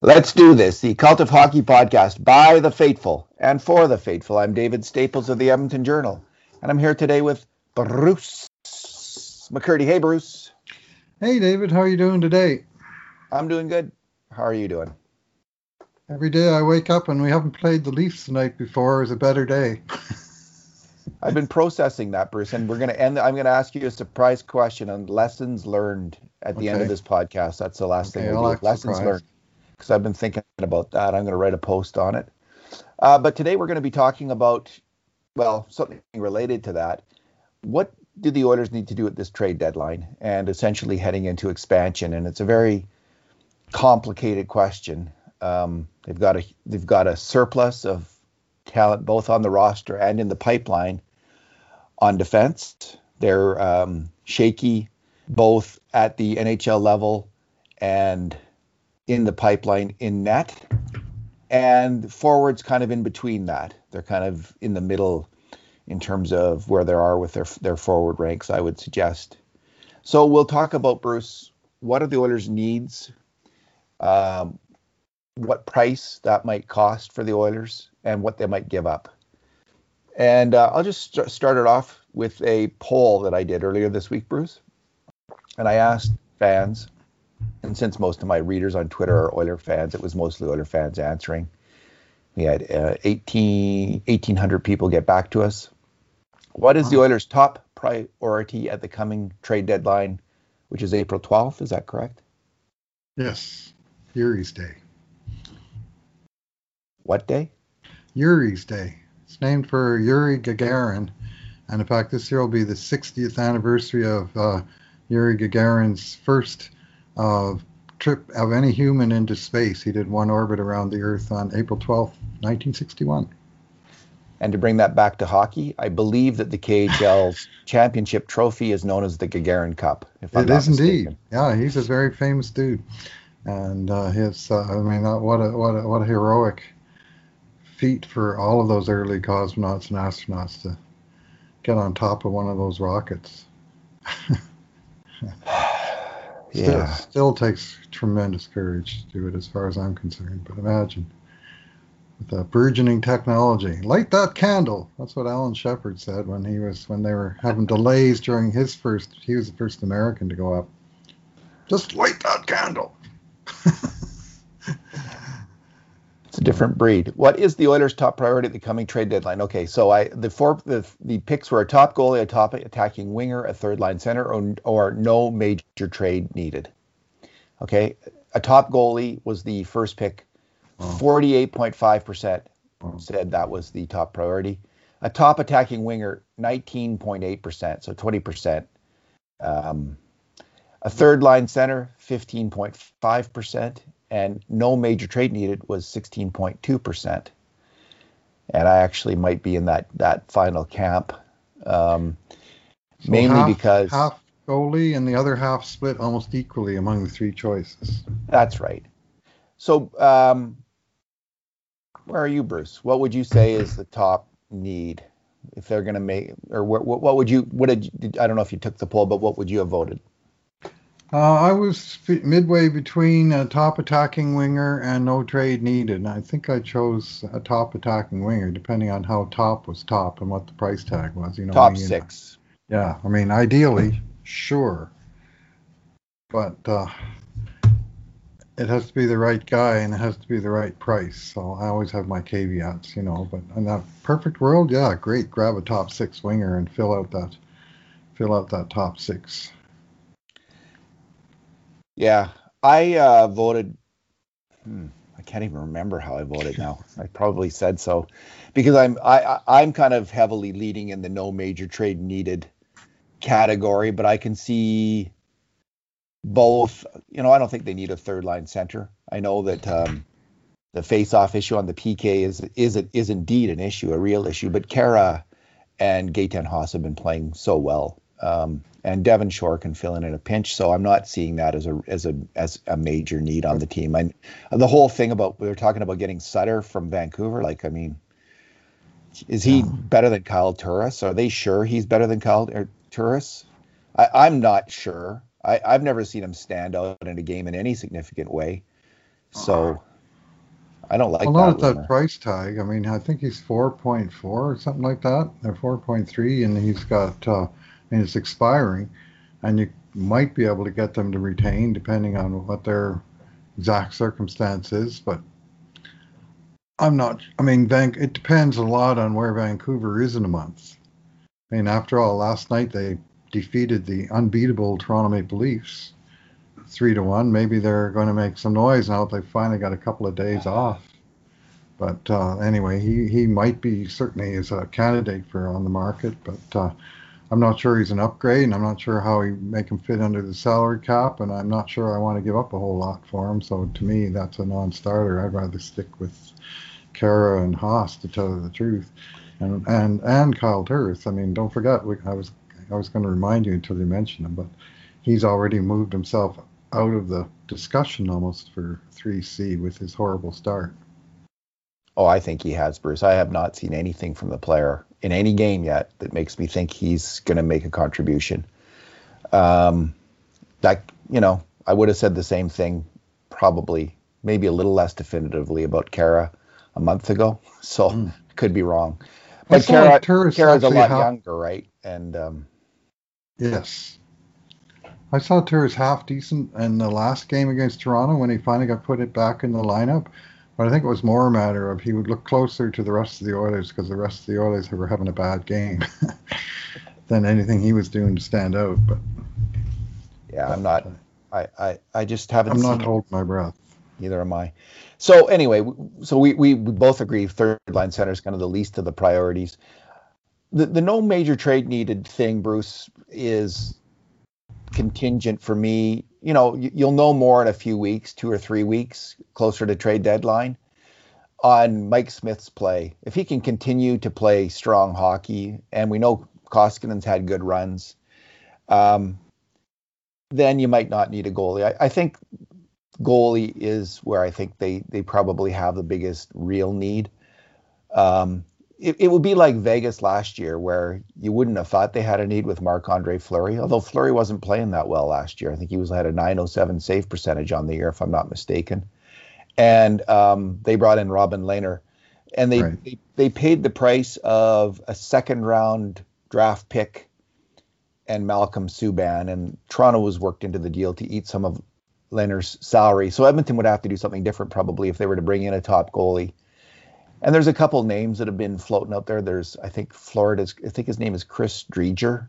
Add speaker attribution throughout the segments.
Speaker 1: Let's do this. The Cult of Hockey podcast by the faithful and for the faithful. I'm David Staples of the Edmonton Journal, and I'm here today with Bruce McCurdy. Hey, Bruce.
Speaker 2: Hey, David. How are you doing today?
Speaker 1: I'm doing good. How are you doing?
Speaker 2: Every day I wake up and we haven't played the Leafs the night before is a better day.
Speaker 1: I've been processing that, Bruce, and we're going to end. I'm going to ask you a surprise question on lessons learned at the okay. end of this podcast. That's the last okay, thing we'll do. Lessons learned because I've been thinking about that. I'm going to write a post on it. Uh, but today we're going to be talking about, well, something related to that. What do the Oilers need to do at this trade deadline and essentially heading into expansion? And it's a very complicated question. Um, they've got a they've got a surplus of talent both on the roster and in the pipeline on defense. They're um, shaky both at the NHL level and in the pipeline in net, and forwards kind of in between that. They're kind of in the middle in terms of where they are with their their forward ranks. I would suggest. So we'll talk about Bruce. What are the Oilers' needs? Um, what price that might cost for the Oilers, and what they might give up. And uh, I'll just st- start it off with a poll that I did earlier this week, Bruce. And I asked fans and since most of my readers on Twitter are Oiler fans, it was mostly Oiler fans answering. We had uh, 18, 1,800 people get back to us. What is the Oilers' top priority at the coming trade deadline, which is April 12th? Is that correct?
Speaker 2: Yes, Yuri's Day.
Speaker 1: What day?
Speaker 2: Yuri's Day. It's named for Yuri Gagarin. And in fact, this year will be the 60th anniversary of uh, Yuri Gagarin's first uh, trip of any human into space. He did one orbit around the Earth on April 12th, 1961.
Speaker 1: And to bring that back to hockey, I believe that the KHL's championship trophy is known as the Gagarin Cup.
Speaker 2: If I'm it is indeed. Yeah, he's a very famous dude, and uh, his uh, I mean, uh, what a what a what a heroic feat for all of those early cosmonauts and astronauts to get on top of one of those rockets. Still, yeah. Still takes tremendous courage to do it, as far as I'm concerned. But imagine with that burgeoning technology, light that candle. That's what Alan Shepard said when he was when they were having delays during his first. He was the first American to go up. Just light that candle.
Speaker 1: It's a different breed. What is the Oilers' top priority at the coming trade deadline? Okay, so I the four the, the picks were a top goalie, a top attacking winger, a third line center, or, or no major trade needed. Okay, a top goalie was the first pick. Forty-eight point five percent said that was the top priority. A top attacking winger, nineteen point eight percent, so twenty percent. Um, a third line center, fifteen point five percent, and no major trade needed was 16.2%. And I actually might be in that that final camp, um,
Speaker 2: so mainly half, because half goalie and the other half split almost equally among the three choices.
Speaker 1: That's right. So, um, where are you, Bruce? What would you say is the top need if they're going to make, or what, what would you? What did you, I don't know if you took the poll, but what would you have voted?
Speaker 2: Uh, I was midway between a top attacking winger and no trade needed. I think I chose a top attacking winger, depending on how top was top and what the price tag was. You know,
Speaker 1: top I mean, six.
Speaker 2: Yeah, I mean, ideally, sure, but uh, it has to be the right guy and it has to be the right price. So I always have my caveats, you know. But in that perfect world, yeah, great. Grab a top six winger and fill out that fill out that top six.
Speaker 1: Yeah, I uh, voted. Hmm, I can't even remember how I voted now. I probably said so because I'm I I'm kind of heavily leading in the no major trade needed category, but I can see both. You know, I don't think they need a third line center. I know that um, the face-off issue on the PK is is is indeed an issue, a real issue. But Khaira and Gaetan Haas have been playing so well um, and Devin Shore can fill in in a pinch. So I'm not seeing that as a as a as a major need on the team. And the whole thing about we were talking about getting Sutter from Vancouver. Like, I mean, is he better than Kyle Turris? Are they sure he's better than Kyle er, Turris? I, am not sure. I, I've never seen him stand out in a game in any significant way. So I don't like
Speaker 2: well, not at that price tag. I mean, I think he's 4.4 or something like that, or 4.3, and he's got, uh, and it's expiring, and you might be able to get them to retain depending on what their exact circumstance is. But I'm not. I mean, it depends a lot on where Vancouver is in a month. I mean, after all, last night they defeated the unbeatable Toronto Maple Leafs three to one. Maybe they're going to make some noise now that they finally got a couple of days off. But uh, anyway, he, he might be certainly is a candidate for on the market, but uh, I'm not sure he's an upgrade, and I'm not sure how he make him fit under the salary cap, and I'm not sure I want to give up a whole lot for him. So to me, that's a non-starter. I'd rather stick with Khaira and Haas to tell you the truth, and and and Kyle Turris. I mean, don't forget, we, I was I was going to remind you until you mentioned him, but he's already moved himself out of the discussion almost for 3C with his horrible start.
Speaker 1: Oh, I think he has, Bruce. I have not seen anything from the player in any game yet that makes me think he's going to make a contribution. Um, that you know, I would have said the same thing, probably, maybe a little less definitively about Khaira a month ago. So mm. could be wrong. But Khaira, Khaira's a lot younger, right? And um,
Speaker 2: yes, I saw Turris half decent in the last game against Toronto when he finally got put it back in the lineup. But I think it was more a matter of he would look closer to the rest of the Oilers because the rest of the Oilers were having a bad game than anything he was doing to stand out. But
Speaker 1: yeah, I'm not. I, I, I just haven't.
Speaker 2: I'm not holding my breath.
Speaker 1: Neither am I. So anyway, so we, we, we both agree third line center is kind of the least of the priorities. The the no major trade needed thing, Bruce, is contingent for me. You know, you'll know more in a few weeks, two or three weeks, closer to trade deadline, on Mike Smith's play. If he can continue to play strong hockey, and we know Koskinen's had good runs, um, then you might not need a goalie. I, I think goalie is where I think they they probably have the biggest real need. Um, it, it would be like Vegas last year, where you wouldn't have thought they had a need with Marc Andre Fleury, although Fleury wasn't playing that well last year. I think he was had a 907 save percentage on the year, if I'm not mistaken. And um, they brought in Robin Lehner, and they, right. they they paid the price of a second round draft pick and Malcolm Subban, and Toronto was worked into the deal to eat some of Lehner's salary. So Edmonton would have to do something different probably if they were to bring in a top goalie. And there's a couple names that have been floating out there. There's, I think, Florida's, I think his name is Chris Driedger.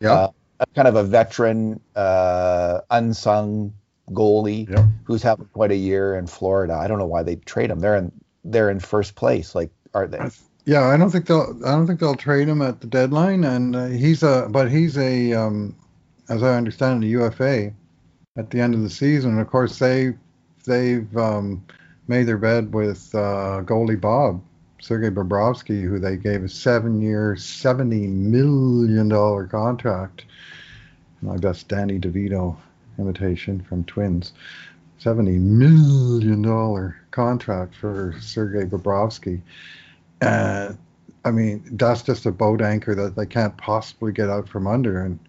Speaker 2: Yeah. Uh,
Speaker 1: kind of a veteran, uh, unsung goalie yeah. who's having quite a year in Florida. I don't know why they trade him. They're in, they're in first place. Like, are they?
Speaker 2: Yeah, I don't think they'll. I don't think they'll trade him at the deadline. And uh, he's a, but he's a, um, as I understand, it, a UFA at the end of the season. And of course, they, they've. Um, made their bed with uh, goalie Bob, Sergei Bobrovsky, who they gave a seven-year, $70 million contract. I guess Danny DeVito imitation from Twins. $70 million contract for Sergei Bobrovsky. And I mean, that's just a boat anchor that they can't possibly get out from under. And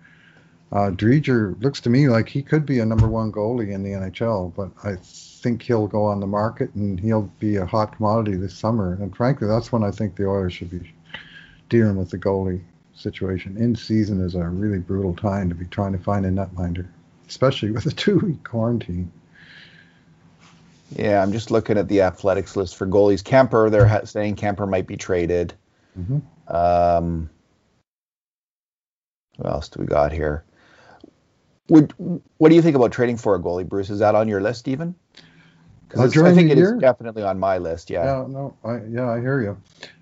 Speaker 2: uh, Driedger looks to me like he could be a number one goalie in the NHL, but I think he'll go on the market and he'll be a hot commodity this summer. And frankly, that's when I think the Oilers should be dealing with the goalie situation. In season is a really brutal time to be trying to find a netminder, especially with a two week quarantine.
Speaker 1: Yeah, I'm just looking at the Athletic's list for goalies. Kuemper, they're saying Kuemper might be traded. Mm-hmm. Um, what else do we got here? Would what do you think about trading for a goalie, Bruce? Is that on your list even? Uh, I think it year? is definitely on my list. Yeah.
Speaker 2: Yeah. No. I, yeah. I hear you.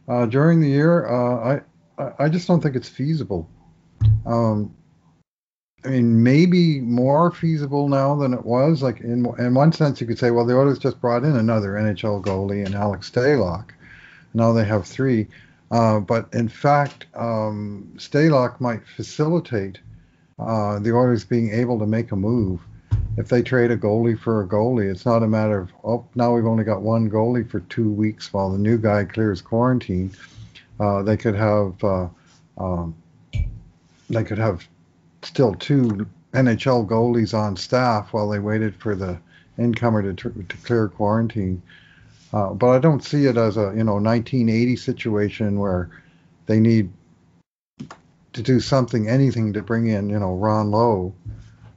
Speaker 2: Uh, during the year, uh, I I just don't think it's feasible. Um, I mean, maybe more feasible now than it was. Like in in one sense, you could say, well, the Oilers just brought in another NHL goalie and Alex Stalock. Now they have three. Uh, but in fact, um, Stalock might facilitate uh, the Oilers being able to make a move if they trade a goalie for a goalie, it's not a matter of oh now we've only got one goalie for two weeks while the new guy clears quarantine. Uh, they could have uh, um, they could have still two NHL goalies on staff while they waited for the incomer to, to clear quarantine. Uh, but I don't see it as a you know 1980 situation where they need to do something, anything to bring in you know Ron Low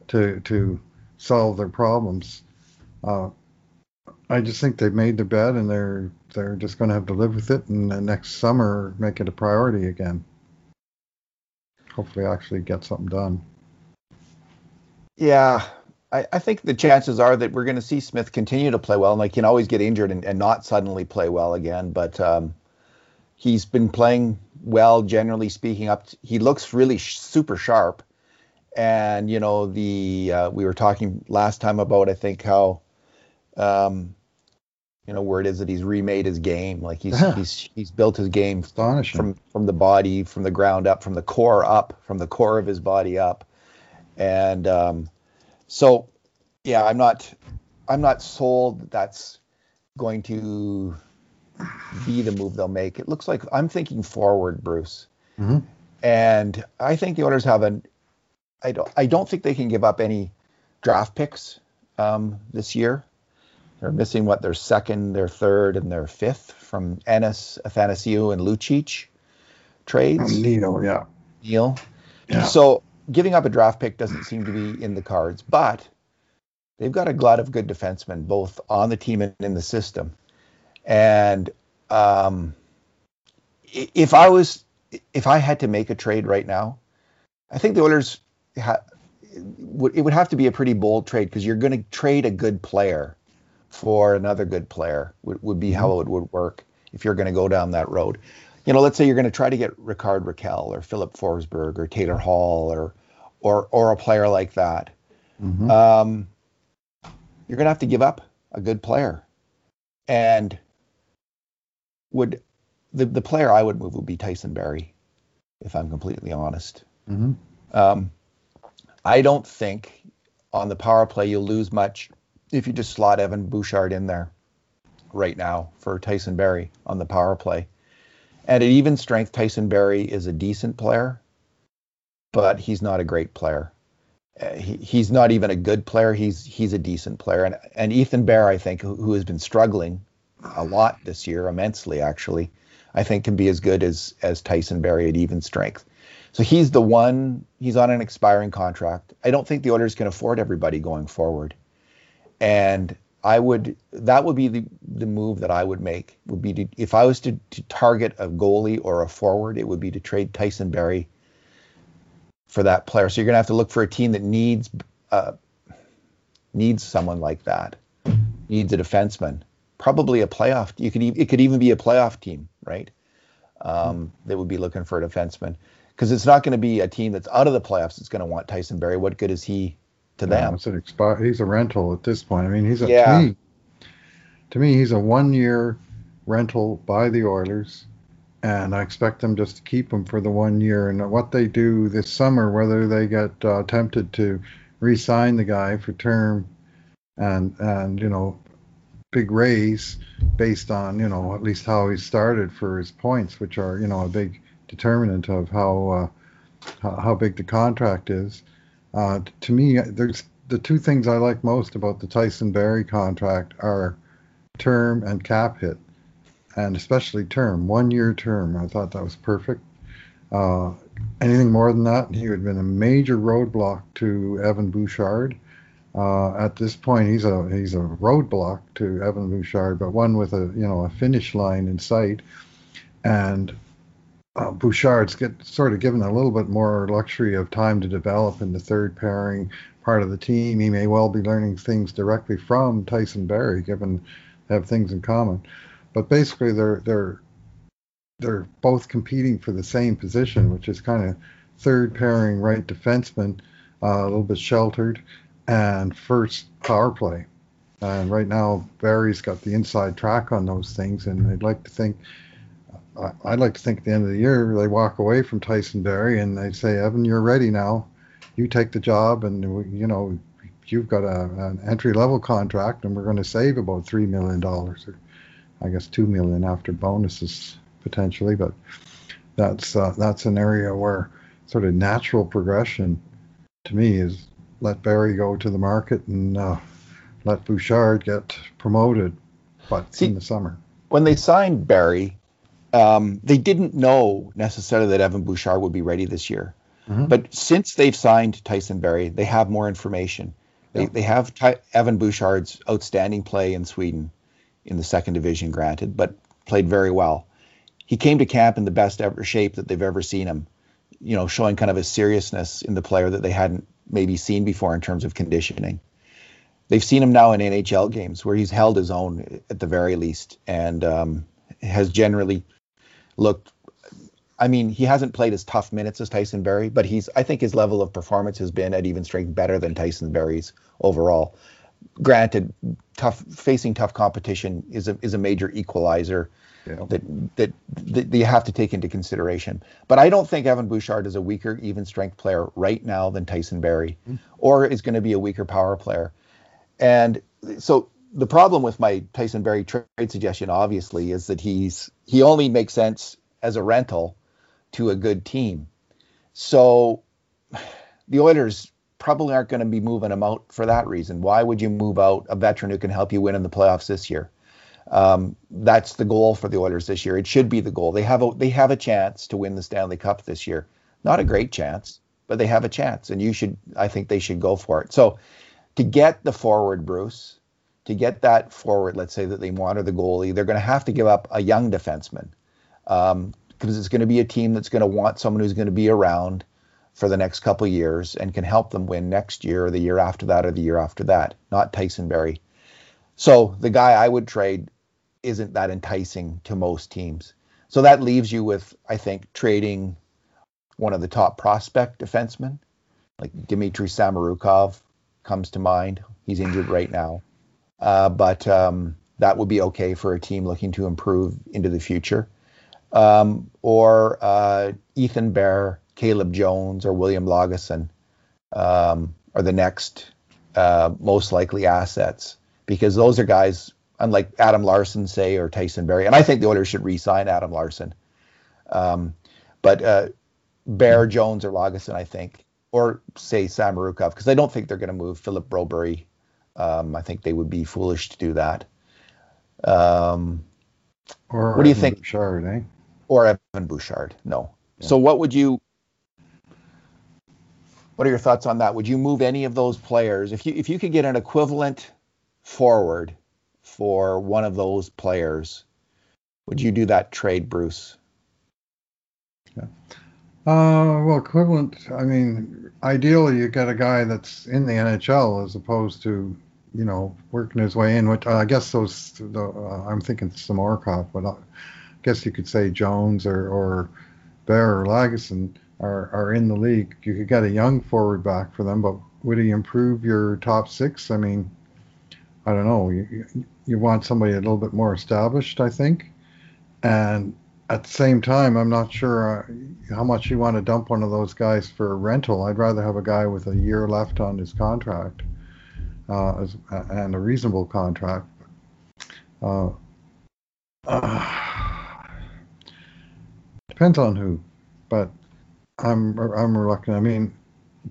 Speaker 2: to to solve their problems. Uh, I just think they've made their bed and they're they're just going to have to live with it, and next summer make it a priority again. Hopefully, actually get something done.
Speaker 1: Yeah, I, I think the chances are that we're going to see Smith continue to play well, and like he can always get injured and, and not suddenly play well again. But um, he's been playing well, generally speaking. Up, to, he looks really sh- super sharp, and you know the uh, we were talking last time about I think how um, you know where it is that he's remade his game like he's he's he's built his game
Speaker 2: Astonishing.
Speaker 1: from from the body from the ground up from the core up from the core of his body up and um, so yeah i'm not i'm not sold that that's going to be the move they'll make it looks like i'm thinking forward bruce
Speaker 2: mm-hmm.
Speaker 1: and i think the owners have an i don't i don't think they can give up any draft picks um, this year they're missing what their second, their third, and their fifth from Ennis, Athanasiou, and Lucic trades.
Speaker 2: Neal, yeah.
Speaker 1: Neal. Yeah. So giving up a draft pick doesn't seem to be in the cards, but they've got a glut of good defensemen, both on the team and in the system. And um, if I was, if I had to make a trade right now, I think the Oilers ha- it would have to be a pretty bold trade because you're going to trade a good player for another good player would, would be mm-hmm. how it would work if you're going to go down that road. You know, let's say you're going to try to get Rickard Rakell or Filip Forsberg or Taylor Hall or or or a player like that. Mm-hmm. Um, you're going to have to give up a good player, and would the the player I would move would be Tyson Barrie, if I'm completely honest.
Speaker 2: Mm-hmm.
Speaker 1: Um, I don't think on the power play you'll lose much if you just slot Evan Bouchard in there right now for Tyson Barrie on the power play. And at even strength, Tyson Barrie is a decent player, but he's not a great player. Uh, he, he's not even a good player. He's he's a decent player. And and Ethan Bear, I think, who, who has been struggling a lot this year, immensely actually, I think can be as good as as Tyson Barrie at even strength. So he's the one. He's on an expiring contract. I don't think the Oilers can afford everybody going forward and I would that would be the the move that I would make would be to if I was to, to target a goalie or a forward, it would be to trade Tyson Barrie for that player. So you're gonna have to look for a team that needs uh, needs someone like that, needs a defenseman, probably a playoff. You could it could even be a playoff team, right? Um, that would be looking for a defenseman because it's not going to be a team that's out of the playoffs that's going to want Tyson Barrie. What good is he to them.
Speaker 2: It's an expi- he's a rental at this point. I mean, he's a yeah. to me, to me he's a one year rental by the Oilers, and I expect them just to keep him for the one year. And what they do this summer, whether they get uh, tempted to re-sign the guy for term, and and you know, big raise based on you know at least how he started for his points, which are you know a big determinant of how uh, how, big the contract is. Uh, to me, there's the two things I like most about the Tyson Barrie contract are term and cap hit, and especially term, one year term. I thought that was perfect. Uh, anything more than that, he would have been a major roadblock to Evan Bouchard. Uh, at this point, he's a he's a roadblock to Evan Bouchard, but one with a you know a finish line in sight. And uh, Bouchard's get sort of given a little bit more luxury of time to develop in the third pairing part of the team. He may well be learning things directly from Tyson Barrie, given they have things in common. But basically, they're they're they're both competing for the same position, which is kind of third pairing right defenseman, uh, a little bit sheltered, and first power play. And right now, Barrie's got the inside track on those things, and I'd like to think I'd like to think at the end of the year they walk away from Tyson Barrie and they say, Evan, you're ready now. You take the job, and you know you've got a, an entry level contract, and we're going to save about three million dollars, or I guess two million after bonuses potentially. But that's uh, that's an area where sort of natural progression to me is let Barrie go to the market and uh, let Bouchard get promoted but See, in the summer.
Speaker 1: When they signed Barrie, um, they didn't know necessarily that Evan Bouchard would be ready this year. Mm-hmm. But since they've signed Tyson Barrie, they have more information. They, yeah. they have Ty- Evan Bouchard's outstanding play in Sweden in the second division, granted, but played very well. He came to camp in the best ever shape that they've ever seen him, you know, showing kind of a seriousness in the player that they hadn't maybe seen before in terms of conditioning. They've seen him now in NHL games where he's held his own at the very least and um, has generally looked I mean, he hasn't played as tough minutes as Tyson Barrie, but he's I think his level of performance has been at even strength better than Tyson Barrie's overall. Granted, tough facing tough competition is a is a major equalizer yeah. that, that that you have to take into consideration. But I don't think Evan Bouchard is a weaker even strength player right now than Tyson Barrie, mm. or is going to be a weaker power player. And so the problem with my Tyson Barrie trade suggestion, obviously, is that he's he only makes sense as a rental to a good team. So the Oilers probably aren't going to be moving him out for that reason. Why would you move out a veteran who can help you win in the playoffs this year? Um, that's the goal for the Oilers this year. It should be the goal. They have a they have a chance to win the Stanley Cup this year. Not a great chance, but they have a chance, and you should. I think they should go for it. So to get the forward, Bruce, to get that forward, let's say that they want or the goalie, they're going to have to give up a young defenseman. Um, because it's going to be a team that's going to want someone who's going to be around for the next couple years and can help them win next year or the year after that or the year after that, not Tyson Barrie. So the guy I would trade isn't that enticing to most teams. So that leaves you with, I think, trading one of the top prospect defensemen, like Dmitry Samorukov comes to mind. He's injured right now. Uh, but um, that would be okay for a team looking to improve into the future um, or uh, Ethan Bear, Caleb Jones, or William Lagesson um, are the next uh, most likely assets because those are guys unlike Adam Larsson, say, or Tyson Barrie. And I think the Oilers should re-sign Adam Larsson. Um, but uh, Bear, Jones, or Lagesson, I think, or say Samorukov, because I don't think they're going to move Philip Broberg. Um, I think they would be foolish to do that. Um,
Speaker 2: or
Speaker 1: what do you think?
Speaker 2: Bouchard, eh?
Speaker 1: or Evan Bouchard. No. Yeah. So what would you? What are your thoughts on that? Would you move any of those players if you if you could get an equivalent forward for one of those players? Would you do that trade, Bruce?
Speaker 2: Yeah. Uh, well, equivalent. I mean, ideally, you get a guy that's in the NHL as opposed to, you know, working his way in. Which I guess those. The, uh, I'm thinking Samorukov, but I guess you could say Jones or, or Bear or Lagesson are, are in the league. You could get a young forward back for them, but would he improve your top six? I mean, I don't know. You, you want somebody a little bit more established, I think. And at the same time, I'm not sure uh, how much you want to dump one of those guys for rental. I'd rather have a guy with a year left on his contract uh, as, and a reasonable contract. Uh, uh, Depends on who, but I'm I'm reluctant. I mean,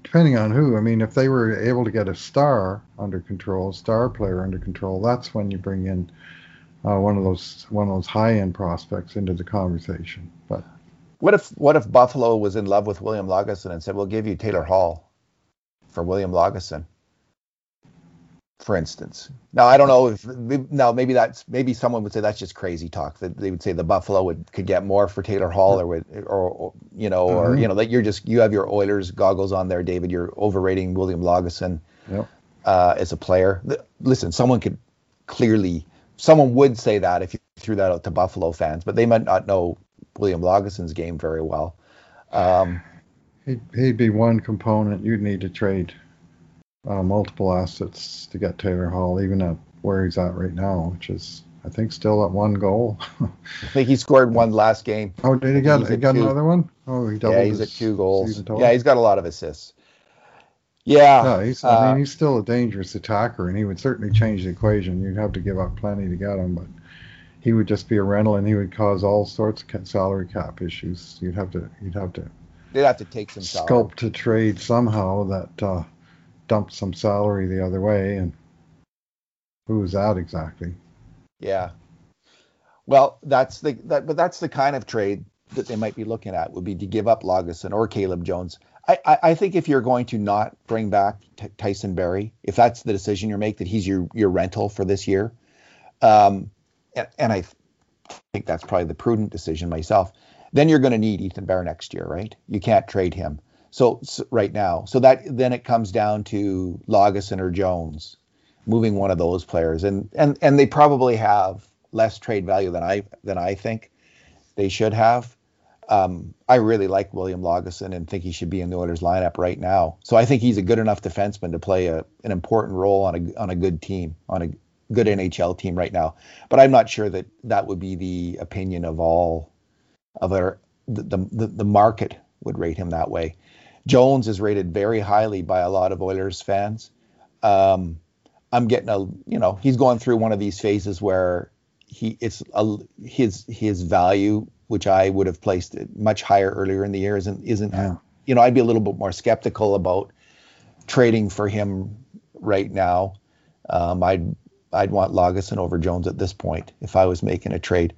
Speaker 2: depending on who. I mean, if they were able to get a star under control, star player under control, that's when you bring in uh, one of those one of those high end prospects into the conversation. But
Speaker 1: what if what if Buffalo was in love with William Lagesson and said, "We'll give you Taylor Hall for William Lagesson"? for instance. Now I don't know if now maybe that's maybe someone would say that's just crazy talk. That they would say the Buffalo would could get more for Taylor Hall or would or, or you know mm-hmm. or you know that you're just you have your Oilers goggles on there, David. You're overrating William Lagesson yep. uh, as a player. Listen, someone could clearly someone would say that if you threw that out to Buffalo fans, but they might not know William Lagesson's game very well. Um,
Speaker 2: he'd, he'd be one component you'd need to trade uh, multiple assets to get Taylor Hall, even at where he's at right now, which is I think still at one goal.
Speaker 1: I think he scored one last game.
Speaker 2: Oh, did he get? He got two. another one? Oh, he doubled.
Speaker 1: Yeah, he's at two goals. Yeah, he's got a lot of assists. Yeah.
Speaker 2: Yeah, he's, uh, I mean, he's still a dangerous attacker, and he would certainly change the equation. You'd have to give up plenty to get him, but he would just be a rental, and he would cause all sorts of salary cap issues. You'd have to, you'd have to.
Speaker 1: They'd have to take some
Speaker 2: sculpt to trade somehow that uh, dumped some salary the other way, and who was that exactly?
Speaker 1: Yeah. Well, that's the that, but that's the kind of trade that they might be looking at would be to give up Lagesson or Caleb Jones. I, I, think if you're going to not bring back T- Tyson Barrie, if that's the decision you make that he's your your rental for this year, um, and, and I think that's probably the prudent decision myself. Then you're going to need Ethan Bear next year, right? You can't trade him. So, so, right now, so that then it comes down to Lagesson or Jones, moving one of those players, and and and they probably have less trade value than I than I think they should have. Um, I really like William Lagesson and think he should be in the Oilers lineup right now. So I think he's a good enough defenseman to play a, an important role on a on a good team, on a good NHL team right now. But I'm not sure that that would be the opinion of all of our the the, the market would rate him that way. Jones is rated very highly by a lot of Oilers fans. Um, I'm getting a you know he's going through one of these phases where he it's a, his his value, which I would have placed much higher earlier in the year, isn't isn't yeah. you know I'd be a little bit more skeptical about trading for him right now. Um, I'd I'd want Lagesson over Jones at this point if I was making a trade.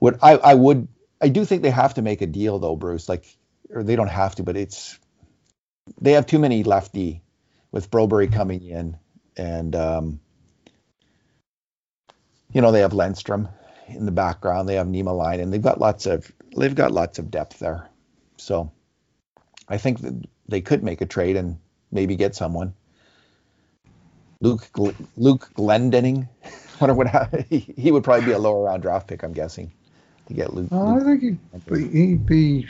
Speaker 1: Would I I would I do think they have to make a deal though, Bruce. Like or they don't have to, but it's they have too many lefty with Broberg coming in and um, you know, they have Lennstrom in the background. They have Nima Line, and they've got lots of they've got lots of depth there. So I think that they could make a trade and maybe get someone. Luke Luke Glendening, wonder what he, he would probably be a lower round draft pick. I'm guessing to get Luke.
Speaker 2: Uh, Luke I think he'd, he'd be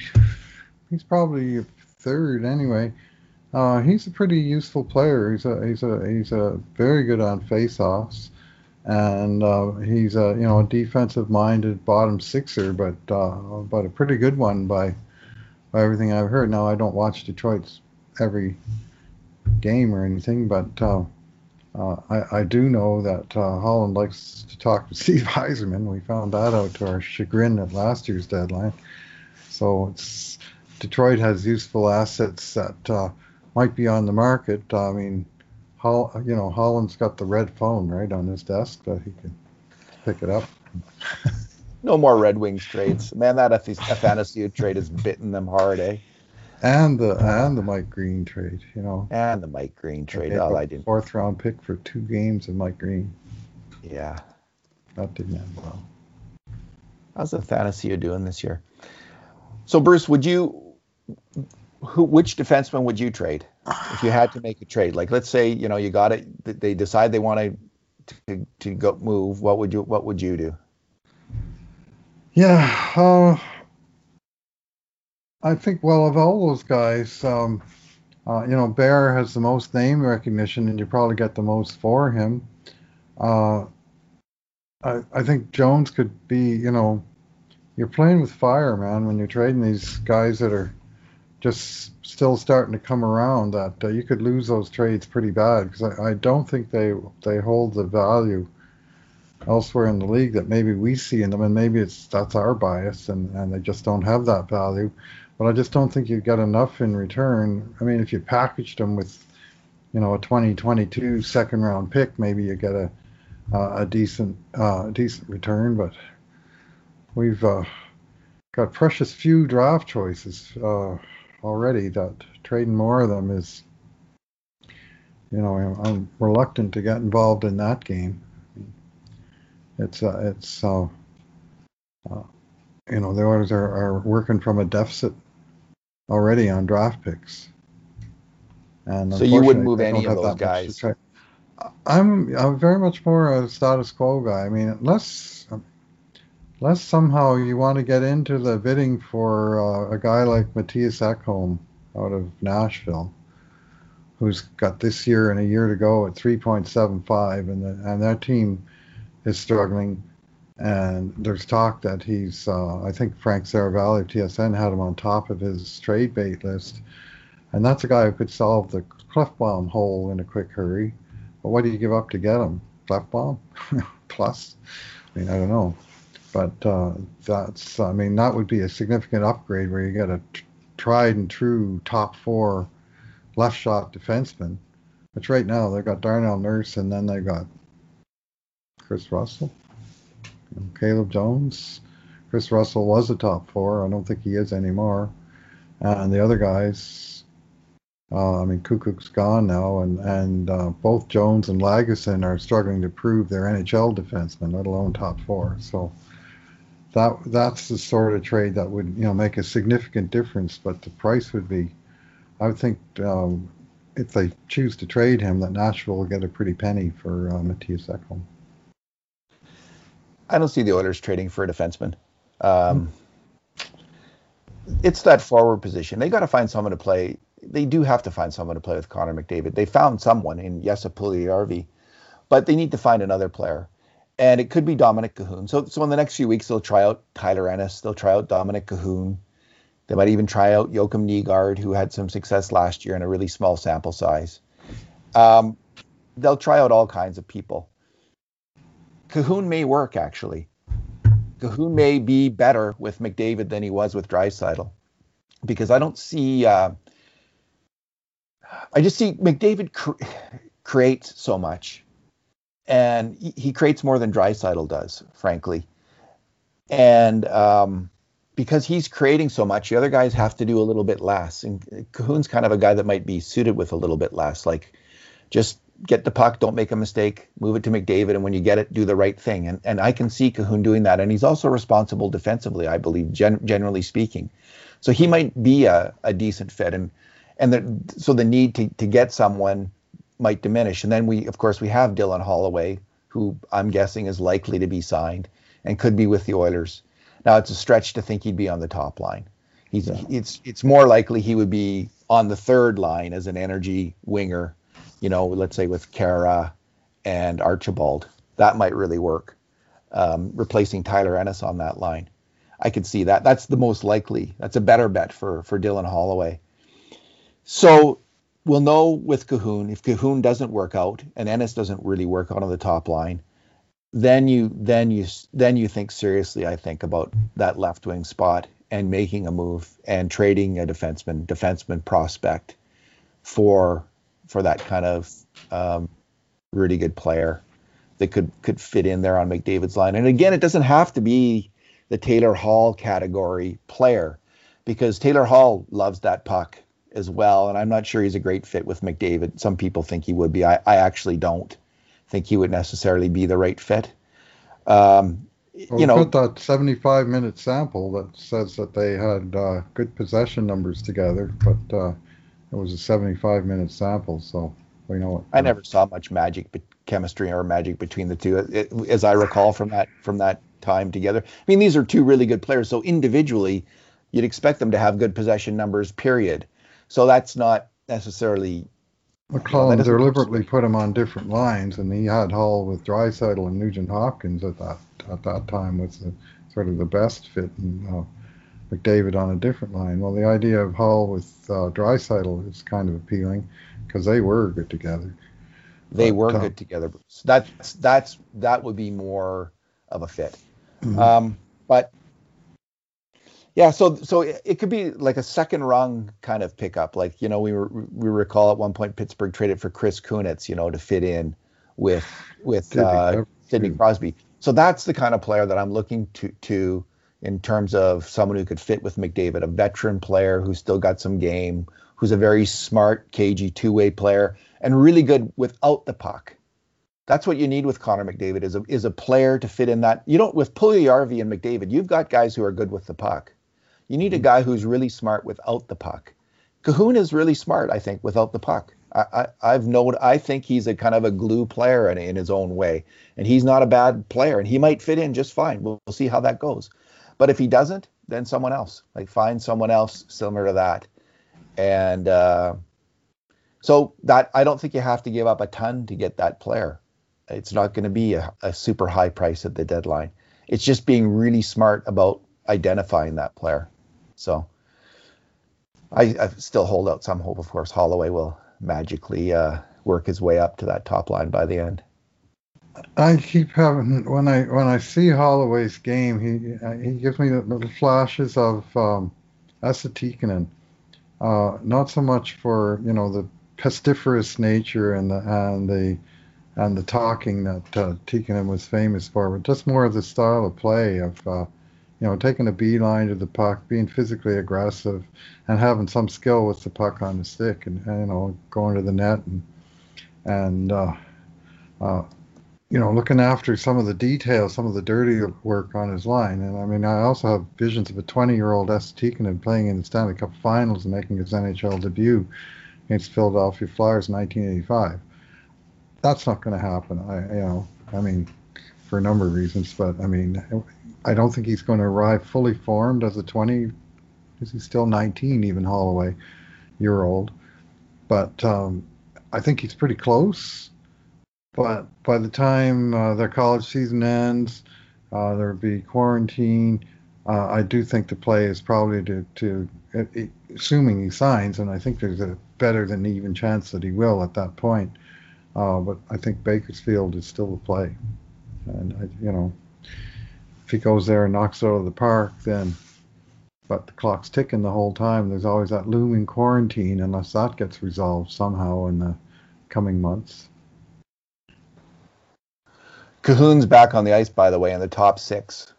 Speaker 2: he's probably third anyway. Uh, he's a pretty useful player. He's a he's a he's a very good on faceoffs and uh, he's a you know a defensive-minded bottom sixer, but uh, but a pretty good one by by everything I've heard. Now I don't watch Detroit's every game or anything, but uh, uh I, I do know that uh, Holland likes to talk to Steve Yzerman. We found that out to our chagrin at last year's deadline. So Detroit has useful assets that uh, might be on the market. I mean Hol, you know, Holland's got the red phone right on his desk that he can pick it up.
Speaker 1: no more Red Wings trades, man. That Athanasiou trade has bitten them hard, eh?
Speaker 2: And the and the Mike Green trade, you know.
Speaker 1: And the Mike Green trade. Oh, I didn't.
Speaker 2: Fourth round pick for two games of Mike Green.
Speaker 1: Yeah.
Speaker 2: That didn't end well.
Speaker 1: How's Athanasiou doing this year? So Bruce, would you who which defenseman would you trade if you had to make a trade? Like let's say you know you got it, they decide they want to to go move. What would you what would you do?
Speaker 2: Yeah, uh, I think well of all those guys, um, uh, you know, Bear has the most name recognition, and you probably get the most for him. Uh, I I think Jones could be, you know, you're playing with fire, man, when you're trading these guys that are just still starting to come around that uh, you could lose those trades pretty bad because I, I, don't think they they hold the value elsewhere in the league that maybe we see in them and maybe it's that's our bias and, and they just don't have that value. But I just don't think you get enough in return. I mean if you packaged them with you know a 2022 second round pick maybe you get a uh, a decent uh, decent return. But we've uh, got precious few draft choices uh, already that trading more of them is, you know, I'm reluctant to get involved in that game. It's uh, it's uh, uh, you know the Oilers are, are working from a deficit already on draft picks.
Speaker 1: And so you wouldn't move any of those guys.
Speaker 2: I'm I'm very much more a status quo guy. I mean, unless unless somehow you want to get into the bidding for uh, a guy like Mattias Ekholm out of Nashville, who's got this year and a year to go at 3.75, and the, and that team is struggling. And there's talk that he's, uh, I think Frank Seravalli of TSN had him on top of his trade bait list, and that's a guy who could solve the Klefbom hole in a quick hurry. But what do you give up to get him? Klefbom plus? I mean, I don't know. But uh, that's, I mean, that would be a significant upgrade where you get a tried and true top four left shot defenseman. Which right now they've got Darnell Nurse and then they got Kris Russell. Caleb Jones, Kris Russell was a top four. I don't think he is anymore. And the other guys, uh, I mean, Koekkoek's gone now, and and uh, both Jones and Lagesson are struggling to prove they're NHL defensemen, let alone top four. So that that's the sort of trade that would you know make a significant difference. But the price would be, I would think, um, if they choose to trade him, that Nashville will get a pretty penny for uh, Mattias Ekholm.
Speaker 1: I don't see the Oilers trading for a defenseman. Um, It's that forward position. They got to find someone to play. They do have to find someone to play with Connor McDavid. They found someone in Jesse Puljujarvi, but they need to find another player. And it could be Dominik Kahun. So, so in the next few weeks, they'll try out Tyler Ennis. They'll try out Dominik Kahun. They might even try out Joakim Nygard, who had some success last year in a really small sample size. Um, they'll try out all kinds of people. Kahun may work actually. Kahun may be better with McDavid than he was with Draisaitl, because I don't see. Uh, I just see McDavid cr- creates so much, and he, creates more than Draisaitl does, frankly. And um, because he's creating so much, the other guys have to do a little bit less. And Kahun's kind of a guy that might be suited with a little bit less, like just get the puck, don't make a mistake, move it to McDavid, and when you get it, do the right thing. And and I can see Kahun doing that, and he's also responsible defensively, I believe, gen- generally speaking. So he might be a, a decent fit, and and the, so the need to to get someone might diminish. And then we, of course, we have Dylan Holloway, who I'm guessing is likely to be signed and could be with the Oilers. Now it's a stretch to think he'd be on the top line. He's yeah. it's it's more likely he would be on the third line as an energy winger you know, let's say with Khaira and Archibald, that might really work. Um, replacing Tyler Ennis on that line, I could see that. That's the most likely. That's a better bet for for Dylan Holloway. So we'll know with Kahun if Kahun doesn't work out and Ennis doesn't really work out on the top line, then you then you then you think seriously. I think about that left wing spot and making a move and trading a defenseman defenseman prospect for for that kind of um, really good player that could could fit in there on McDavid's line. And again, it doesn't have to be the Taylor Hall category player because Taylor Hall loves that puck as well. And I'm not sure he's a great fit with McDavid. Some people think he would be. I, I actually don't think he would necessarily be the right fit. Um,
Speaker 2: well, you know, that 75 minute sample that says that they had uh, good possession numbers together, but uh, it was a 75 minute sample, so we know. What,
Speaker 1: I never saw much magic but chemistry or magic between the two, it, as I recall from that from that time together. I mean, these are two really good players, so individually, you'd expect them to have good possession numbers. Period. So that's not necessarily.
Speaker 2: McLellan you know, deliberately put him on different lines, and he had Hall with Draisaitl and Nugent Hopkins at that at that time was the, sort of the best fit. And, uh, McDavid on a different line. Well, the idea of Hall with uh, Draisaitl is kind of appealing because they were good together.
Speaker 1: They but, were uh, good together. So that's that's that would be more of a fit. Mm-hmm. Um, but yeah, so so it, it, could be like a second rung kind of pickup. Like you know, we were, we recall at one point Pittsburgh traded for Chris Kunitz, you know, to fit in with with uh, Sidney Crosby. So that's the kind of player that I'm looking to to in terms of someone who could fit with McDavid, a veteran player who's still got some game, who's a very smart, cagey two-way player, and really good without the puck. That's what you need with Connor McDavid is a is a player to fit in that. You don't with Puljujarvi and McDavid, you've got guys who are good with the puck. You need a guy who's really smart without the puck. Kahun is really smart, I think, without the puck. I, I, have known. I think he's a kind of a glue player in, in his own way, and he's not a bad player, and he might fit in just fine. We'll, we'll see how that goes. But if he doesn't, then someone else. Like find someone else similar to that. And uh, so that I don't think you have to give up a ton to get that player. It's not going to be a, a super high price at the deadline. It's just being really smart about identifying that player. So I, I, still hold out some hope. Of course, Holloway will magically uh, work his way up to that top line by the end.
Speaker 2: I keep having when I when I see Holloway's game, he uh, he gives me little flashes of um, Esa Uh, not so much for you know the pestiferous nature and the and the and the talking that uh, Tikkanen was famous for, but just more of the style of play of, uh, you know, taking a beeline to the puck, being physically aggressive, and having some skill with the puck on the stick, and, and you know, going to the net and and uh, uh, you know, looking after some of the details, some of the dirty work on his line. And I mean, I also have visions of a 20-year-old Esa Tikkanen playing in the Stanley Cup Finals and making his NHL debut against Philadelphia Flyers in 1985. That's not going to happen. I, you know, I mean, for a number of reasons, but I mean, I don't think he's going to arrive fully formed as a 20. Is he still 19? Even Holloway, year old, but um, I think he's pretty close. But by the time uh, their college season ends, uh, there'll be quarantine. Uh, I do think the play is probably to, to it, assuming he signs, and I think there's a better than even chance that he will at that point. Uh, but I think Bakersfield is still the play, and I, you know, if he goes there and knocks it out of the park, then. But the clock's ticking the whole time. There's always that looming quarantine, unless that gets resolved somehow in the coming months.
Speaker 1: Kahun's back on the ice, by the way, in the top six.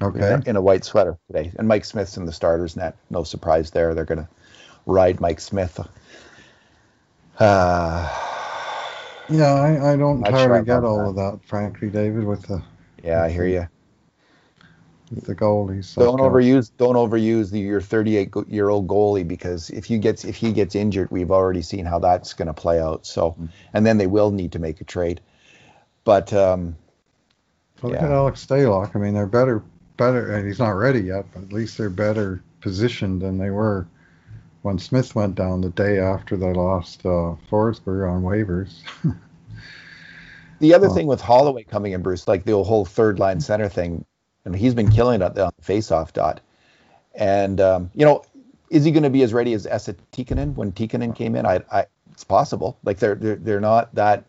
Speaker 2: Okay.
Speaker 1: In a, white sweater today, and Mike Smith's in the starters net. No surprise there. They're gonna ride Mike Smith.
Speaker 2: Uh, yeah, I, I don't entirely sure get all that. of that, frankly, David. With the
Speaker 1: yeah, I hear you.
Speaker 2: With the goalies.
Speaker 1: Don't overuse don't overuse the, your 38 year old goalie because if he gets if he gets injured, we've already seen how that's going to play out. So, mm-hmm. and then they will need to make a trade. But um,
Speaker 2: Look yeah. at Alex Stalock. I mean, they're better, better, and he's not ready yet, but at least they're better positioned than they were when Smith went down the day after they lost uh, Forsberg on waivers.
Speaker 1: the other uh, thing with Holloway coming in, Bruce, like the whole third line center thing, and he's been killing it on the faceoff dot. And um, you know, is he going to be as ready as Esa Tikkanen when Tikkanen came in? I, I, it's possible. Like they're they're they're not that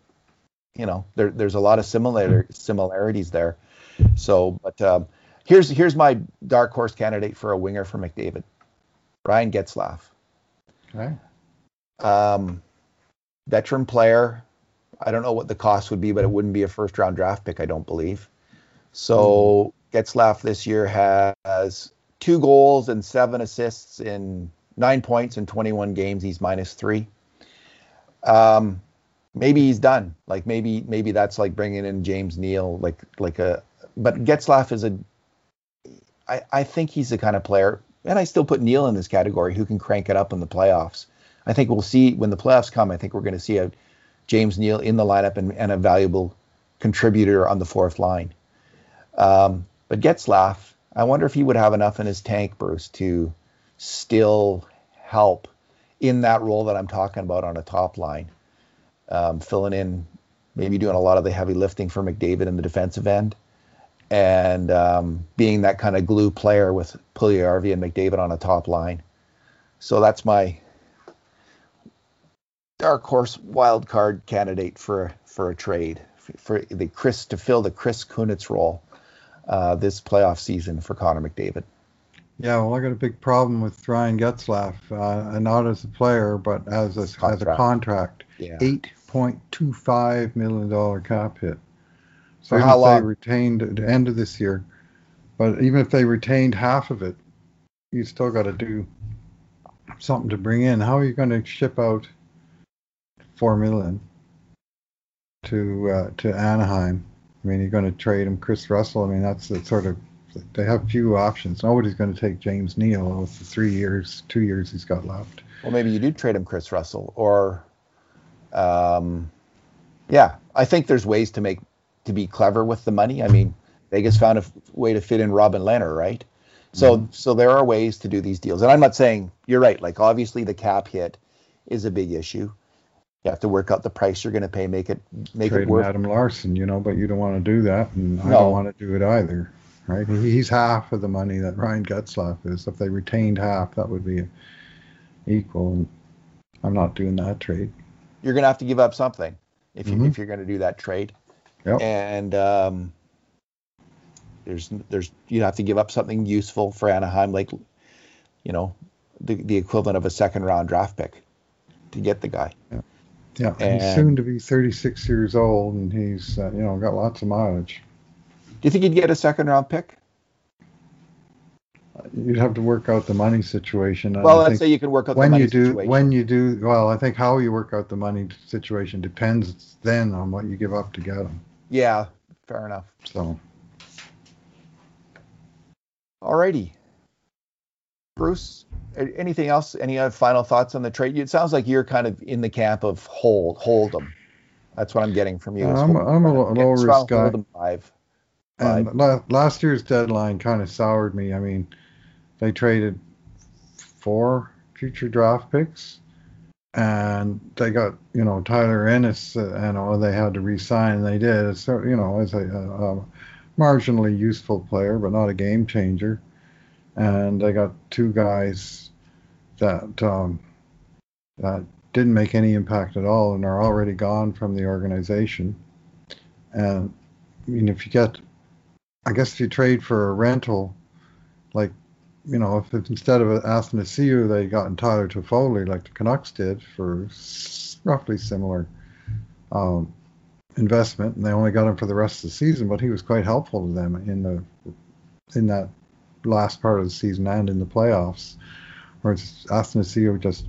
Speaker 1: you know, there, there's a lot of similar similarities there. So, but um, here's here's my dark horse candidate for a winger for McDavid, Ryan Getzlaf.
Speaker 2: Okay.
Speaker 1: Um, veteran player. I don't know what the cost would be, but it wouldn't be a first round draft pick, I don't believe. So mm-hmm. Getzlaf this year has two goals and seven assists in nine points in 21 games. He's minus three. Um, maybe he's done. Like maybe maybe that's like bringing in James Neal, like like a. But Getzlaf is a. I I think he's the kind of player, and I still put Neal in this category who can crank it up in the playoffs. I think we'll see when the playoffs come. I think we're going to see a James Neal in the lineup and, and a valuable contributor on the fourth line. Um, but Getzlaf, I wonder if he would have enough in his tank, Bruce, to still help in that role that I'm talking about on a top line. Um, filling in, maybe doing a lot of the heavy lifting for McDavid in the defensive end, and um, being that kind of glue player with Puljujarvi and McDavid on a top line. So that's my dark horse wild card candidate for for a trade. For the Chris to fill the Chris Kunitz role uh, this playoff season for Connor McDavid.
Speaker 2: Yeah, well, I got a big problem with Ryan Getzlaf, uh, not as a player, but as a, as a contract. Yeah. Eight point two five million dollar cap hit. So For how long? They retained at the end of this year, but even if they retained half of it, you still got to do something to bring in. How are you going to ship out four million to uh, to Anaheim? I mean, you're going to trade him, Kris Russell. I mean, that's the sort of they have few options. Nobody's going to take James Neal with the three years, two years he's got left.
Speaker 1: Well, maybe you do trade him Kris Russell, or, um, yeah, I think there's ways to make to be clever with the money. I mean, Vegas found a way to fit in Robin Lehner, right? So, mm-hmm. so there are ways to do these deals, and I'm not saying you're right. Like, obviously, the cap hit is a big issue. You have to work out the price you're going to pay, make it make
Speaker 2: Trade
Speaker 1: it work.
Speaker 2: Adam Larsson, you know, but you don't want to do that, and no. I don't want to do it either right? He's half of the money that Ryan Getzlaf is. If they retained half, that would be equal. I'm not doing that trade.
Speaker 1: You're going to have to give up something if you mm-hmm. if you're going to do that trade.
Speaker 2: Yep.
Speaker 1: And um, there's there's you have to give up something useful for Anaheim, like you know the the equivalent of a second round draft pick to get the guy.
Speaker 2: Yeah. Yeah, and, he's soon to be 36 years old, and he's uh, you know got lots of mileage.
Speaker 1: Do you think he'd get a second round pick?
Speaker 2: You'd have to work out the money situation.
Speaker 1: Well, let's say you can work out
Speaker 2: when
Speaker 1: you
Speaker 2: do
Speaker 1: situation.
Speaker 2: when you do. Well, I think how you work out the money situation depends then on what you give up to get him.
Speaker 1: Yeah, fair enough.
Speaker 2: So.
Speaker 1: Alrighty. Bruce, anything else? Any other final thoughts on the trade? It sounds like you're kind of in the camp of hold, hold them. That's what I'm getting from you.
Speaker 2: I'm, I'm a low risk guy.
Speaker 1: Five.
Speaker 2: And five. last year's deadline kind of soured me. I mean, they traded four future draft picks, and they got you know Tyler Ennis, uh, and all they had to re-sign, and they did. So you know, as a, a, a marginally useful player, but not a game changer. And I got two guys that um, that didn't make any impact at all and are already gone from the organization. And I mean, if you get, I guess if you trade for a rental, like you know, if, if instead of Athanasiu, they got Tyler Toffoli like the Canucks did for roughly similar um, investment, and they only got him for the rest of the season, but he was quite helpful to them in the in that last part of the season and in the playoffs. Whereas Athanasiu just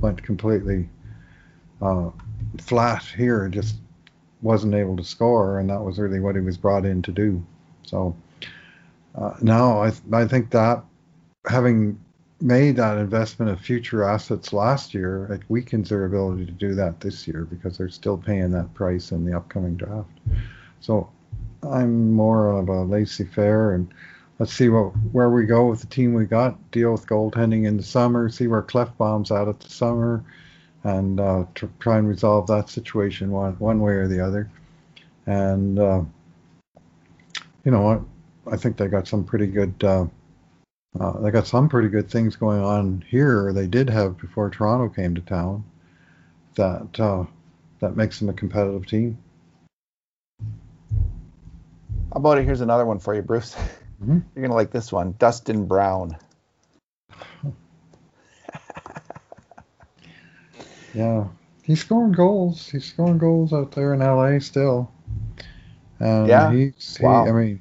Speaker 2: went completely uh, flat here, just wasn't able to score, and that was really what he was brought in to do. So uh, now I, th- I think that having made that investment of future assets last year, it weakens their ability to do that this year because they're still paying that price in the upcoming draft. So I'm more of a laissez faire and let's see what where we go with the team we got. Deal with goaltending in the summer. See where Klefbom's at at the summer, and uh, try and resolve that situation one one way or the other. And uh, you know what? I think they got some pretty good. Uh, uh, they got some pretty good things going on here. They did have before Toronto came to town. That uh, that makes them a competitive team.
Speaker 1: How about it? Here's another one for you, Bruce. Mm-hmm. You're gonna like this one, Dustin Brown.
Speaker 2: yeah, he's scoring goals. He's scoring goals out there in LA still. And yeah. He's, wow. He, I mean,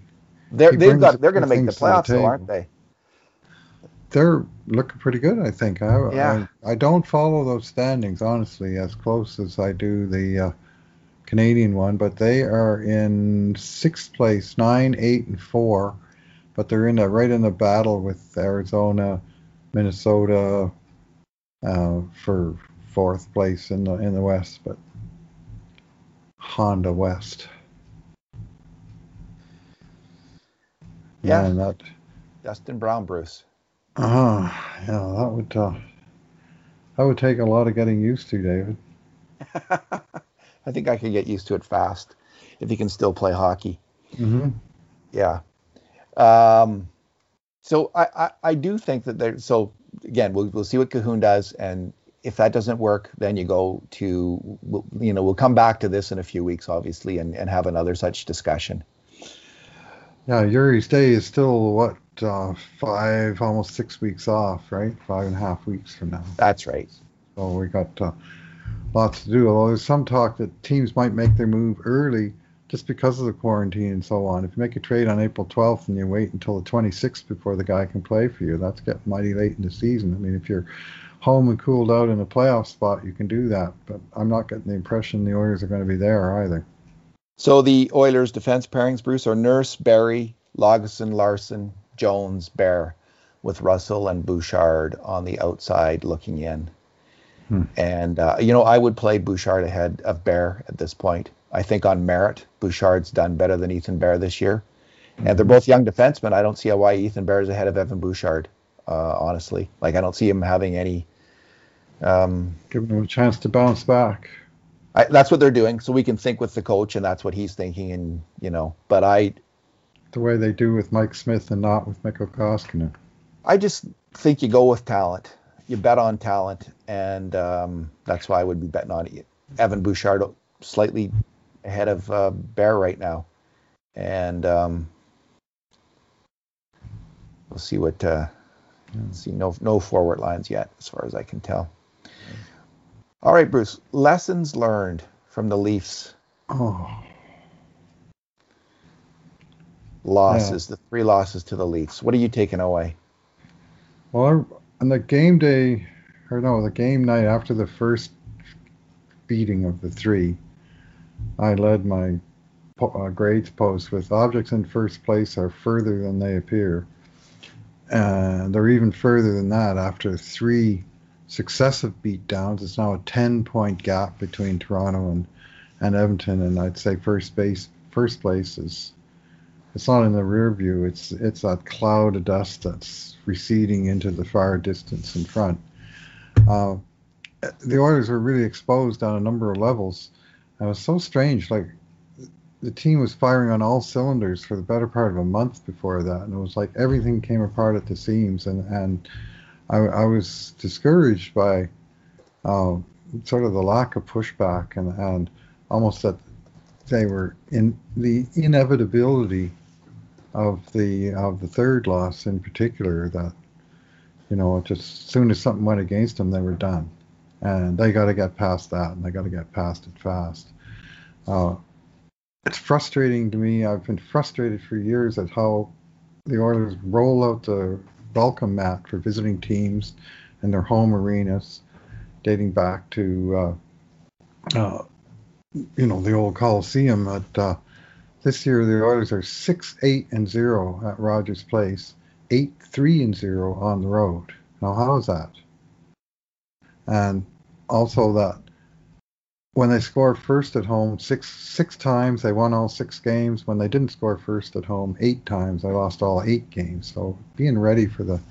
Speaker 1: they're they've got they're going to make the playoffs, the though, aren't they?
Speaker 2: They're looking pretty good, I think. I, yeah. I, I don't follow those standings honestly as close as I do the uh, Canadian one, but they are in sixth place, nine, eight, and four. But they're in a, right in the battle with Arizona, Minnesota uh, for fourth place in the in the West, but Honda West.
Speaker 1: Yeah, and that Dustin Brown, Bruce.
Speaker 2: Uh. Yeah, that would uh, that would take a lot of getting used to, David.
Speaker 1: I think I could get used to it fast if he can still play hockey.
Speaker 2: Mm-hmm.
Speaker 1: Yeah. Um, so I, I, I do think that there. So again, we'll we'll see what Kahun does, and if that doesn't work, then you go to you know we'll come back to this in a few weeks, obviously, and and have another such discussion.
Speaker 2: Yeah, Yuri's day is still what uh, five, almost six weeks off, right? Five and a half weeks from now.
Speaker 1: That's right.
Speaker 2: So we got uh, lots to do. Although there's some talk that teams might make their move early just because of the quarantine and so on. If you make a trade on April 12th and you wait until the 26th before the guy can play for you, that's getting mighty late in the season. I mean, if you're home and cooled out in a playoff spot, you can do that. But I'm not getting the impression the Oilers are going to be there either.
Speaker 1: So the Oilers' defense pairings, Bruce, are Nurse, Barrie, Lagesson, Larsson, Jones, Bear, with Russell and Bouchard on the outside looking in. Hmm. And uh, you know, I would play Bouchard ahead of Bear at this point. I think on merit, Bouchard's done better than Ethan Bear this year, mm-hmm. and they're both young defensemen. I don't see why Ethan Bear is ahead of Evan Bouchard. Uh, honestly, like I don't see him having any. Um,
Speaker 2: Giving him a chance to bounce back.
Speaker 1: I, that's what they're doing, so we can think with the coach, and that's what he's thinking, and you know. But I,
Speaker 2: the way they do with Mike Smith and not with Mikko Koskinen.
Speaker 1: I just think you go with talent. You bet on talent, and um, that's why I would be betting on Evan Bouchard slightly ahead of uh, Bear right now, and um, we'll see what. Uh, see no no forward lines yet, as far as I can tell. All right, Bruce. Lessons learned from the Leafs.
Speaker 2: Oh.
Speaker 1: Losses, yeah. the three losses to the Leafs. What are you taking away?
Speaker 2: Well, on the game day, or no, the game night after the first beating of the three, I led my uh, grades post with objects in first place are further than they appear. And they're even further than that after three successive beatdowns. It's now a 10 point gap between Toronto and, and Edmonton. And I'd say first base, first place is, it's not in the rear view. It's, it's that cloud of dust that's receding into the far distance in front. Uh, the Oilers were really exposed on a number of levels. It was so strange. Like the team was firing on all cylinders for the better part of a month before that, and it was like everything came apart at the seams, and and I, I was discouraged by uh, sort of the lack of pushback and and almost that they were in the inevitability of the of the third loss in particular that you know just as soon as something went against them they were done and they got to get past that and they got to get past it fast uh, it's frustrating to me. I've been frustrated for years at how the Oilers roll out the welcome mat for visiting teams in their home arenas, dating back to uh, uh, you know the old Coliseum. At uh, this year, the Oilers are six, eight, and zero at Rogers Place, eight, three, and zero on the road. Now, how is that? And also that when they scored first at home six six times, they won all six games. When they didn't score first at home eight times, they lost all eight games. So being ready for the,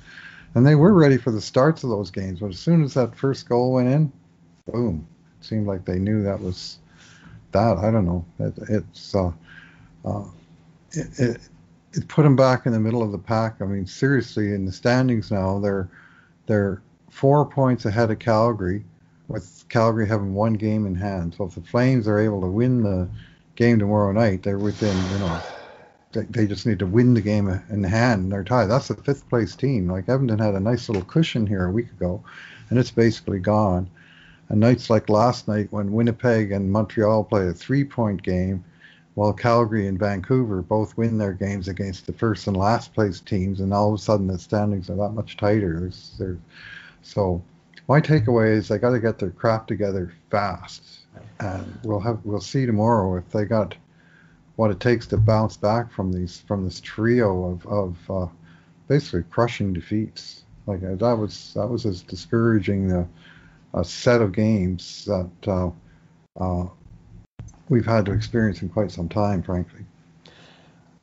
Speaker 2: and they were ready for the starts of those games. But as soon as that first goal went in, boom, it seemed like they knew that was that. I don't know. It, it's uh, uh, it, it it put them back in the middle of the pack. I mean, seriously, in the standings now, they're they're four points ahead of Calgary with Calgary having one game in hand. So if the Flames are able to win the game tomorrow night, they're within, you know, they, they just need to win the game in hand and they're tied. That's the fifth place team. Like Edmonton had a nice little cushion here a week ago, and it's basically gone. And nights like last night when Winnipeg and Montreal play a three point game, while Calgary and Vancouver both win their games against the first and last place teams, and all of a sudden the standings are that much tighter. There's, there's, so my takeaway is they got to get their crap together fast, and we'll have we'll see tomorrow if they got what it takes to bounce back from these from this trio of of uh, basically crushing defeats. Like uh, that was that was as discouraging a, a set of games that uh, uh, we've had to experience in quite some time, frankly.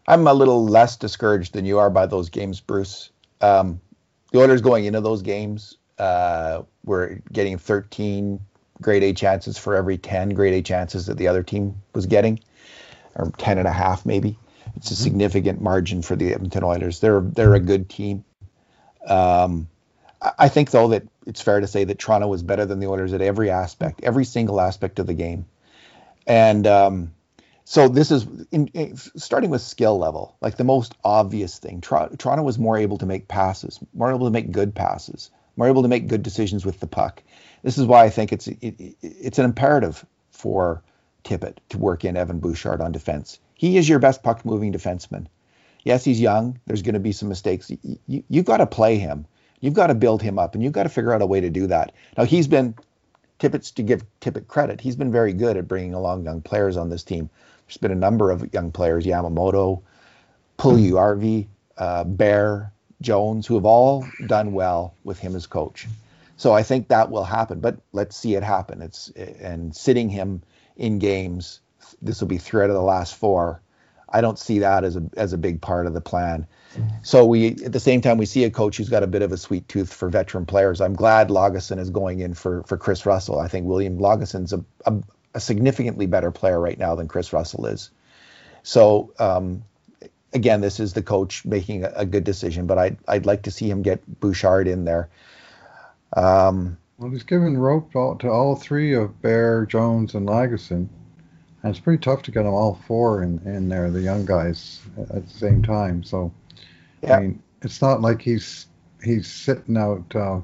Speaker 1: I'm a little less discouraged than you are by those games, Bruce. Um, the Oilers going into those games uh, we're getting 13 grade A chances for every 10 grade A chances that the other team was getting, or 10 and a half maybe. It's a mm-hmm. significant margin for the Edmonton Oilers. They're they're a good team. Um, I think though that it's fair to say that Toronto was better than the Oilers at every aspect, every single aspect of the game, and um, so this is in, in, starting with skill level, like the most obvious thing. Toronto was more able to make passes, more able to make good passes, we're able to make good decisions with the puck. This is why I think it's it, it's an imperative for Tippett to work in Evan Bouchard on defense. He is your best puck moving defenseman. Yes, he's young. There's going to be some mistakes. You, you've got to play him. You've got to build him up, and you've got to figure out a way to do that. Now he's been Tippett's to give Tippett credit. He's been very good at bringing along young players on this team. There's been a number of young players: Yamamoto, Puljujarvi, uh, Bear, Jones, who have all done well with him as coach. So I think that will happen, but let's see it happen. It's and sitting him in games. This will be three out of the last four. I don't see that as a as a big part of the plan. So we at the same time we see a coach who's got a bit of a sweet tooth for veteran players. I'm glad Lagesson is going in for for Kris Russell. I think William Lagesson's a, a, a significantly better player right now than Kris Russell is. So um, again, this is the coach making a, a, good decision, but I'd, I'd like to see him get Bouchard in there. Um,
Speaker 2: well, he's given rope to all three of Bear, Jones, and Lagesson. And it's pretty tough to get them all four in, in there, the young guys, at the same time. So, yeah. I mean, it's not like he's he's sitting out uh,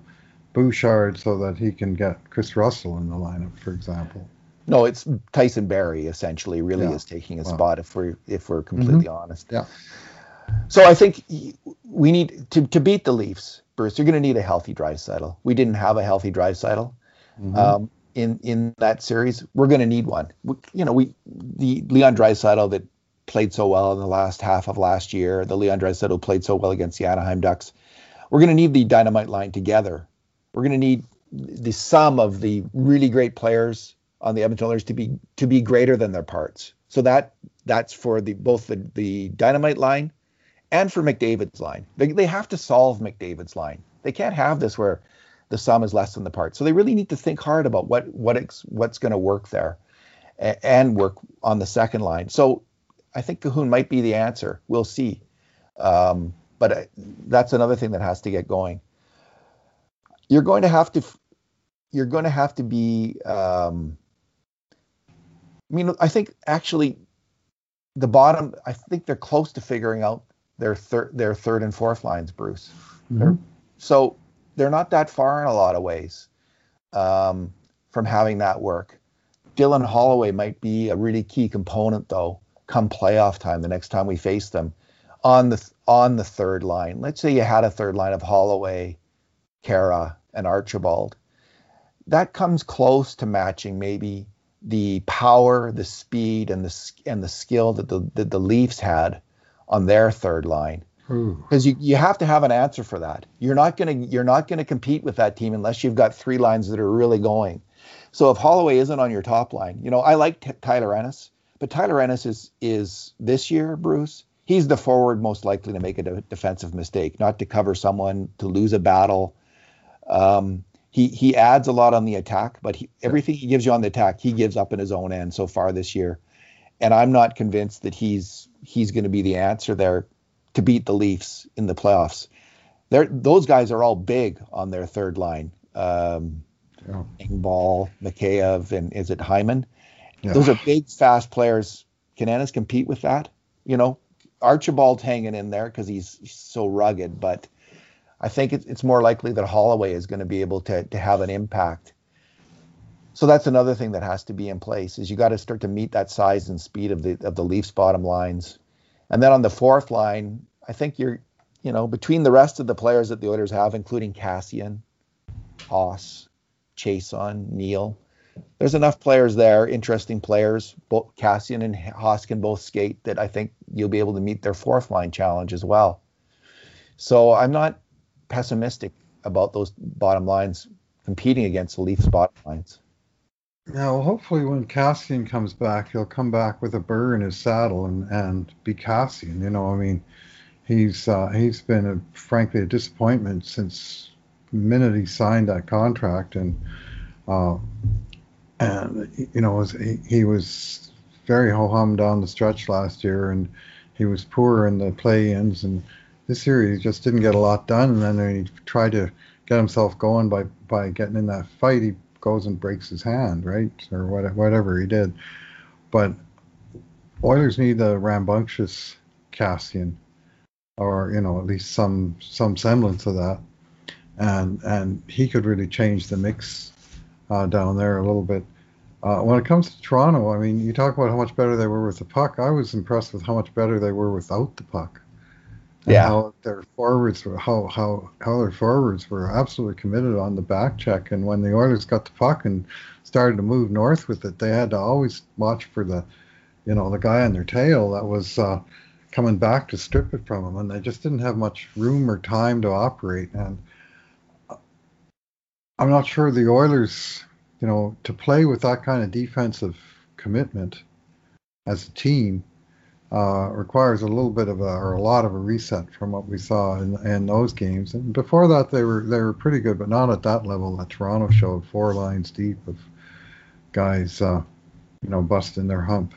Speaker 2: Bouchard so that he can get Kris Russell in the lineup, for example.
Speaker 1: No, it's Tyson Barrie essentially really yeah. is taking a wow. spot if we're if we're completely mm-hmm. honest.
Speaker 2: Yeah.
Speaker 1: So I think we need to to beat the Leafs, Bruce. You're going to need a healthy Draisaitl. We didn't have a healthy Draisaitl mm-hmm. um, in in that series. We're going to need one. We, you know, we the Leon Draisaitl that played so well in the last half of last year, the Leon Draisaitl who played so well against the Anaheim Ducks. We're going to need the dynamite line together. We're going to need the sum of the really great players on the Edmonton Oilers to be to be greater than their parts. So that that's for the both the, the dynamite line and for McDavid's line. They, they have to solve McDavid's line. They can't have this where the sum is less than the part. So they really need to think hard about what what what's going to work there and work on the second line. So I think Kahun might be the answer. We'll see. Um, but uh, that's another thing that has to get going. You're going to have to you're going to have to be um, I mean I think actually the bottom I think they're close to figuring out their third their third and fourth lines, Bruce. Mm-hmm. They're, so they're not that far in a lot of ways um, from having that work. Dylan Holloway might be a really key component though come playoff time the next time we face them on the on the third line. Let's say you had a third line of Holloway, Khaira, and Archibald. That comes close to matching maybe the power, the speed, and the and the skill that the that the Leafs had on their third line. Because you, you have to have an answer for that. You're not gonna you're not gonna compete with that team unless you've got three lines that are really going. So if Holloway isn't on your top line, you know I like t- Tyler Ennis, but Tyler Ennis is is this year, Bruce. He's the forward most likely to make a de- defensive mistake, not to cover someone, to lose a battle. Um, he he adds a lot on the attack, but he, everything he gives you on the attack, he gives up in his own end so far this year. And I'm not convinced that he's he's going to be the answer there to beat the Leafs in the playoffs. They're, those guys are all big on their third line. Um, yeah. Engvall, Mikheyev, and is it Hyman? Yeah. Those are big, fast players. Can Ennis compete with that? You know, Archibald's hanging in there because he's, so rugged, but I think it's more likely that Holloway is going to be able to to have an impact. So that's another thing that has to be in place is you got to start to meet that size and speed of the of the Leafs bottom lines. And then on the fourth line, I think you're, you know, between the rest of the players that the Oilers have, including Kassian, Haas, Chiasson, Neal, there's enough players there, interesting players. Both Kassian and Haas can both skate that I think you'll be able to meet their fourth line challenge as well. So I'm not pessimistic about those bottom lines competing against the Leafs bottom lines.
Speaker 2: Well, hopefully when Kassian comes back, he'll come back with a burr in his saddle and, and be Kassian. You know, I mean, he's uh, he's been a, frankly a disappointment since the minute he signed that contract, and uh, and you know he, he was very ho hum down the stretch last year, and he was poor in the play-ins, and this year he just didn't get a lot done, and then he tried to get himself going by by getting in that fight. He goes and breaks his hand, right, or what, whatever he did. But Oilers need a rambunctious Kassian, or you know at least some some semblance of that, and and he could really change the mix uh, down there a little bit. Uh, when it comes to Toronto, I mean, you talk about how much better they were with the puck. I was impressed with how much better they were without the puck
Speaker 1: yeah.
Speaker 2: how their forwards were how how how their forwards were absolutely committed on the back check. And when the Oilers got the puck and started to move north with it they had to always watch for the you know the guy on their tail that was uh, coming back to strip it from them. And they just didn't have much room or time to operate. And I'm not sure the Oilers you know to play with that kind of defensive commitment as a team uh, requires a little bit of a or a lot of a reset from what we saw in, in those games. And before that, they were they were pretty good, but not at that level that Toronto showed. Four lines deep of guys, uh, you know, busting their hump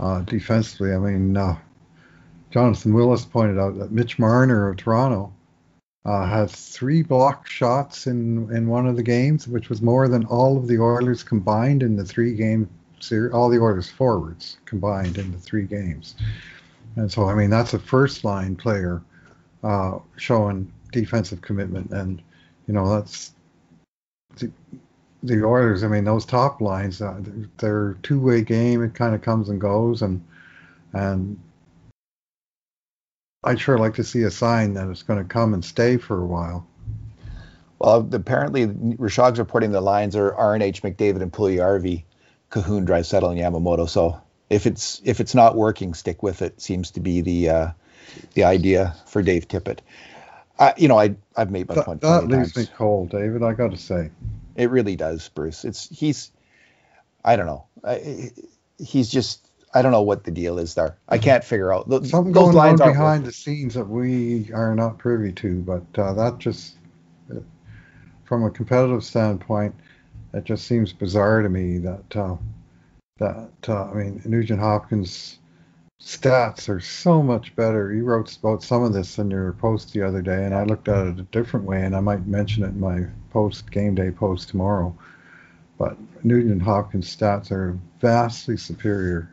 Speaker 2: uh, defensively. I mean, uh, Jonathan Willis pointed out that Mitch Marner of Toronto uh, had three block shots in in one of the games, which was more than all of the Oilers combined in the three game all the orders forwards combined in the three games. And so, I mean, that's a first line player uh, showing defensive commitment, and you know that's the, the Oilers, I mean, those top lines, uh, they're two-way game. It kind of comes and goes, and and I'd sure like to see a sign that it's going to come and stay for a while.
Speaker 1: Well, apparently, Rishaug's reporting the lines are RNH, McDavid, and Puljujarvi, Kahun, Settle, and Yamamoto. So if it's if it's not working, stick with it. Seems to be the uh, the idea for Dave Tippett. I, you know, I I've made my
Speaker 2: that,
Speaker 1: point.
Speaker 2: That leaves times. me cold, David. I got to say,
Speaker 1: it really does, Bruce. It's he's, I don't know, I, he's just I don't know what the deal is there. I can't figure out.
Speaker 2: Something going on behind the scenes that we are not privy to, but uh, that just, from a competitive standpoint, it just seems bizarre to me that uh, that uh, I mean Nugent Hopkins stats are so much better. You wrote about some of this in your post the other day, and I looked at it a different way, and I might mention it in my post game day post tomorrow. But Nugent Hopkins stats are vastly superior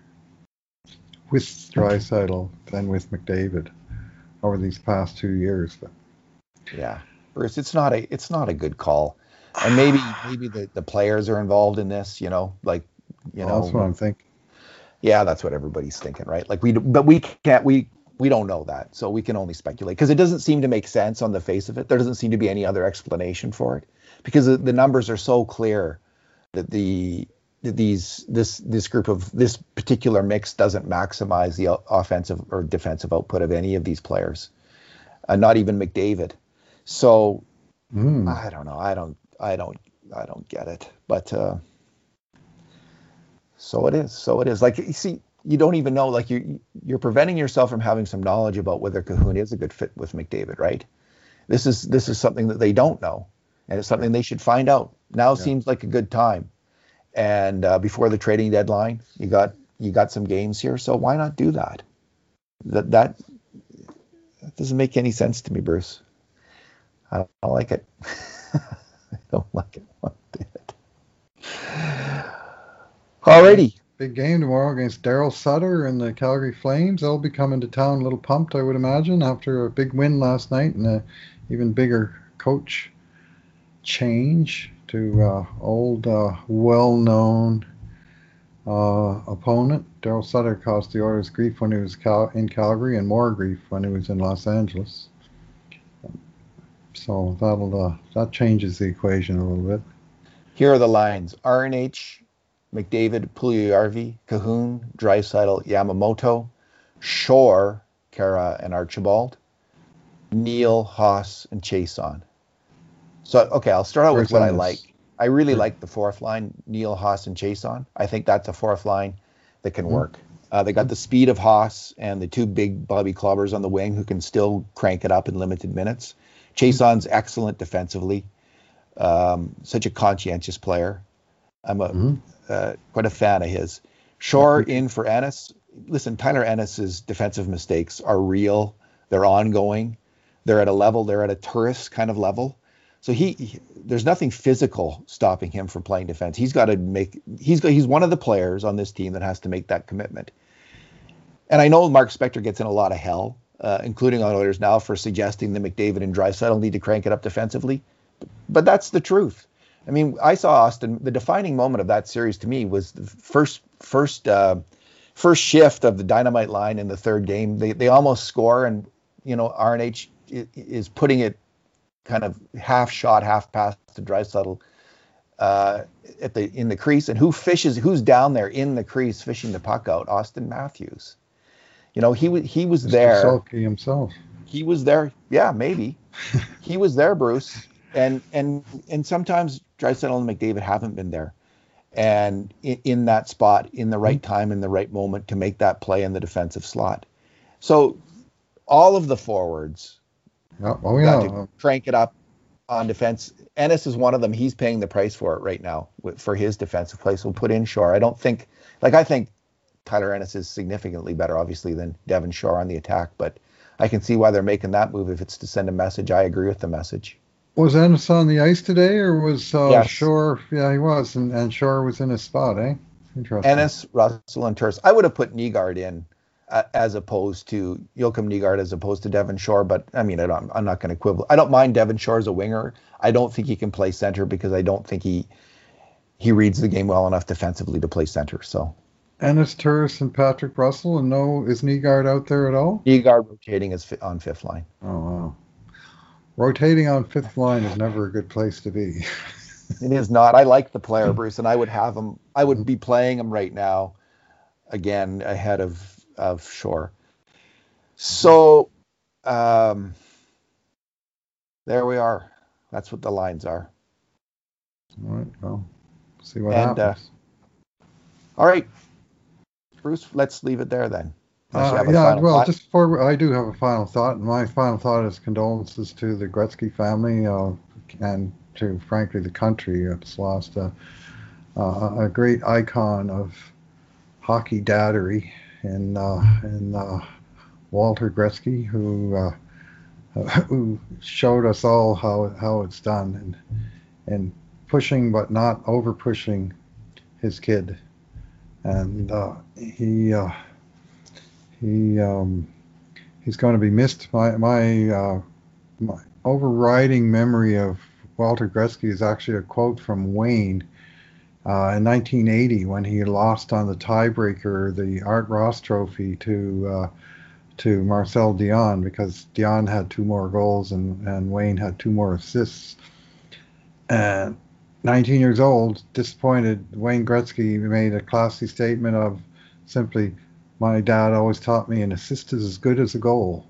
Speaker 2: with Draisaitl than with McDavid over these past two years. But
Speaker 1: yeah, Bruce, it's not a it's not a good call, and maybe maybe the, the players are involved in this. You know, like you well,
Speaker 2: know, that's what I'm thinking.
Speaker 1: Yeah, that's what everybody's thinking, right? Like we, but we can't we we don't know that, so we can only speculate because it doesn't seem to make sense on the face of it. There doesn't seem to be any other explanation for it because the, the numbers are so clear that the these this this group of this particular mix doesn't maximize the offensive or defensive output of any of these players, uh, not even McDavid. So mm. I don't know. I don't. I don't. I don't get it. But uh, so it is. So it is. Like you see, you don't even know. Like you you're preventing yourself from having some knowledge about whether Kahun is a good fit with McDavid, right? This is this is something that they don't know, and it's something they should find out. Now yeah. seems like a good time and uh, before the trading deadline, you got you got some games here, so why not do that? That that, that doesn't make any sense to me, Bruce. I don't, I don't like it. Don't like it one bit. Alrighty.
Speaker 2: Big game tomorrow against Daryl Sutter and the Calgary Flames. They'll be coming to town a little pumped, I would imagine, after a big win last night and a even bigger coach change to uh, old, uh, well-known uh, opponent. Daryl Sutter caused the Oilers grief when he was Cal- in Calgary, and more grief when he was in Los Angeles. So that'll uh, that changes the equation a little bit.
Speaker 1: Here are the lines: RNH, McDavid, Puljujarvi, Kahun, Draisaitl, Yamamoto, Shore, Khaira, and Archibald, Neal, Haas, and Chiasson. So okay, I'll start out with what I like. I really like the fourth line, Neal, Haas, and Chiasson. I think that's a fourth line that can mm-hmm. work. Uh, they got the speed of Haas and the two big Bobby Clobbers on the wing who can still crank it up in limited minutes. Chiasson's excellent defensively. Um, such a conscientious player. I'm a mm-hmm. uh, quite a fan of his. Shore in for Ennis. Listen, Tyler Ennis's defensive mistakes are real. They're ongoing. They're at a level. They're at a tourist kind of level. So he, he, there's nothing physical stopping him from playing defense. He's got to make he's he's one of the players on this team that has to make that commitment. And I know Mark Spector gets in a lot of hell, uh, including on Oilers now, for suggesting that McDavid and Draisaitl need to crank it up defensively. But that's the truth. I mean, I saw Auston. The defining moment of that series to me was the first first uh, first shift of the dynamite line in the third game. They they almost score, and you know RNH is putting it kind of half shot, half pass to Draisaitl uh, at the in the crease, and who fishes? Who's down there in the crease fishing the puck out? Auston Matthews. You know, he was he was Mr. there.
Speaker 2: Sulky himself.
Speaker 1: He was there. Yeah, maybe. he was there, Bruce. And and and sometimes Draisaitl and McDavid haven't been there, and in, in that spot, in the right hmm. time, in the right moment to make that play in the defensive slot. So all of the forwards
Speaker 2: Oh, oh yeah.
Speaker 1: to crank it up on defense. Ennis is one of them. He's paying the price for it right now for his defensive play. So put in Shore. I don't think, like, I think Tyler Ennis is significantly better, obviously, than Devin Shore on the attack. But I can see why they're making that move if it's to send a message. I agree with the message.
Speaker 2: Was Ennis on the ice today, or was uh, yes. Shore? Yeah, he was, and, and Shore was in his spot, eh?
Speaker 1: Interesting. Ennis, Russell, and Turris. I would have put Nygard in uh, as opposed to Joakim Nygard as opposed to Devin Shore. But I mean, I am not going to quibble. I don't mind Devin Shore as a winger. I don't think he can play center because I don't think he he reads the game well enough defensively to play center. So.
Speaker 2: Ennis Turris and Patrick Russell, and no, is Nygard out there at all?
Speaker 1: Nygard rotating is on fifth line.
Speaker 2: Oh wow, rotating on fifth line is never a good place to be.
Speaker 1: it is not. I like the player, Bruce, and I would have him. I would be playing him right now, again ahead of of Shore. So, um, there we are. That's what the lines are.
Speaker 2: All right. Well, see what and, uh, happens.
Speaker 1: Uh, all right, Bruce. Let's leave it there then.
Speaker 2: Uh, yeah, well, thought. just before I do have a final thought, and my final thought is condolences to the Gretzky family uh, and to, frankly, the country. It's lost a, a great icon of hockey daddery in uh, in uh, Walter Gretzky, who uh, who showed us all how how it's done and and pushing but not over pushing his kid, and uh, he uh, he um, he's going to be missed. My my uh, my overriding memory of Walter Gretzky is actually a quote from Wayne uh, in 1980 when he lost on the tiebreaker the Art Ross Trophy to uh, to Marcel Dionne because Dionne had two more goals and, and Wayne had two more assists. And 19 years old, disappointed, Wayne Gretzky made a classy statement of simply, "My dad always taught me an assist is as good as a goal."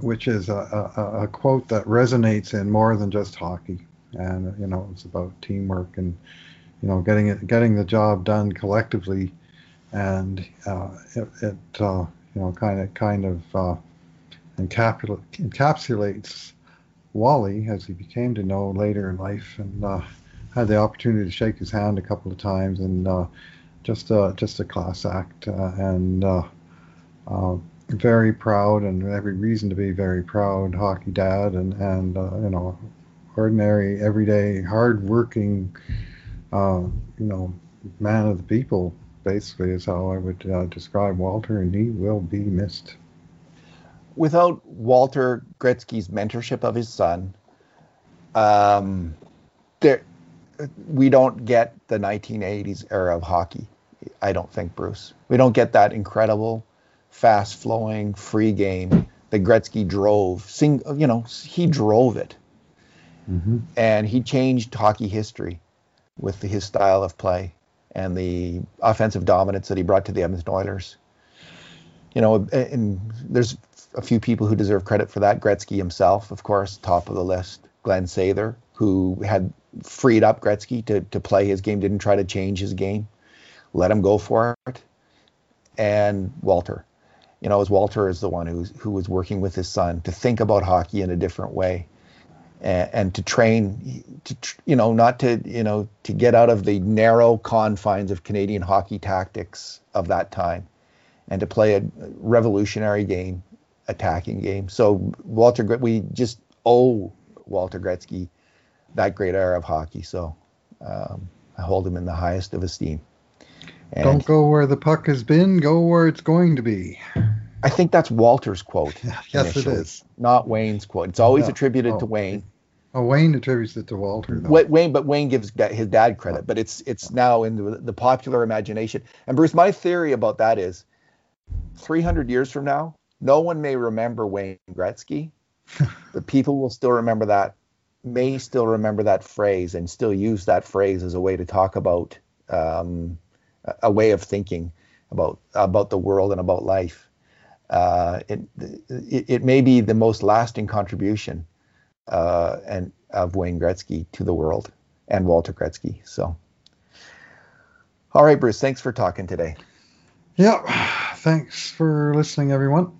Speaker 2: which is a, a, a, quote that resonates in more than just hockey. And you know, it's about teamwork and you know getting it, getting the job done collectively, and uh, it, it uh, you know kind of kind of uh, encapsulates Wally as he became to know later in life, and uh, had the opportunity to shake his hand a couple of times, and uh, just a just a class act, uh, and very proud and every reason to be very proud hockey dad and and uh, you know ordinary everyday hard working uh, you know man of the people basically is how I would uh, describe Walter and he will be missed
Speaker 1: without Walter Gretzky's mentorship of his son um, there we don't get the 1980s era of hockey I don't think Bruce we don't get that incredible fast flowing, free game that Gretzky drove. Sing, you know, he drove it, mm-hmm. and he changed hockey history with his style of play and the offensive dominance that he brought to the Edmonton Oilers. You know, and there's a few people who deserve credit for that. Gretzky himself, of course, top of the list. Glen Sather, who had freed up Gretzky to, to play his game, didn't try to change his game, let him go for it. And Walter, you know, as Walter is the one who's who was working with his son to think about hockey in a different way, and, and to train, to you know, not to you know to get out of the narrow confines of Canadian hockey tactics of that time, and to play a revolutionary game, attacking game. So Walter, we just owe Walter Gretzky that great era of hockey. So um, I hold him in the highest of esteem.
Speaker 2: And Don't go where the puck has been, go where it's going to be.
Speaker 1: I think that's Walter's quote.
Speaker 2: yes, it is.
Speaker 1: Not Wayne's quote. It's always attributed oh. to Wayne.
Speaker 2: Oh, Wayne attributes it to Walter. Though.
Speaker 1: Wayne, but Wayne gives his dad credit. But it's it's now in the, the popular imagination. And Bruce, my theory about that is, 300 years from now, no one may remember Wayne Gretzky, but people will still remember that, may still remember that phrase, and still use that phrase as a way to talk about um, a way of thinking about about the world and about life. Uh, it, it, it may be the most lasting contribution uh, and of Wayne Gretzky to the world and Walter Gretzky. So, all right, Bruce, thanks for talking today.
Speaker 2: Yeah, thanks for listening, everyone.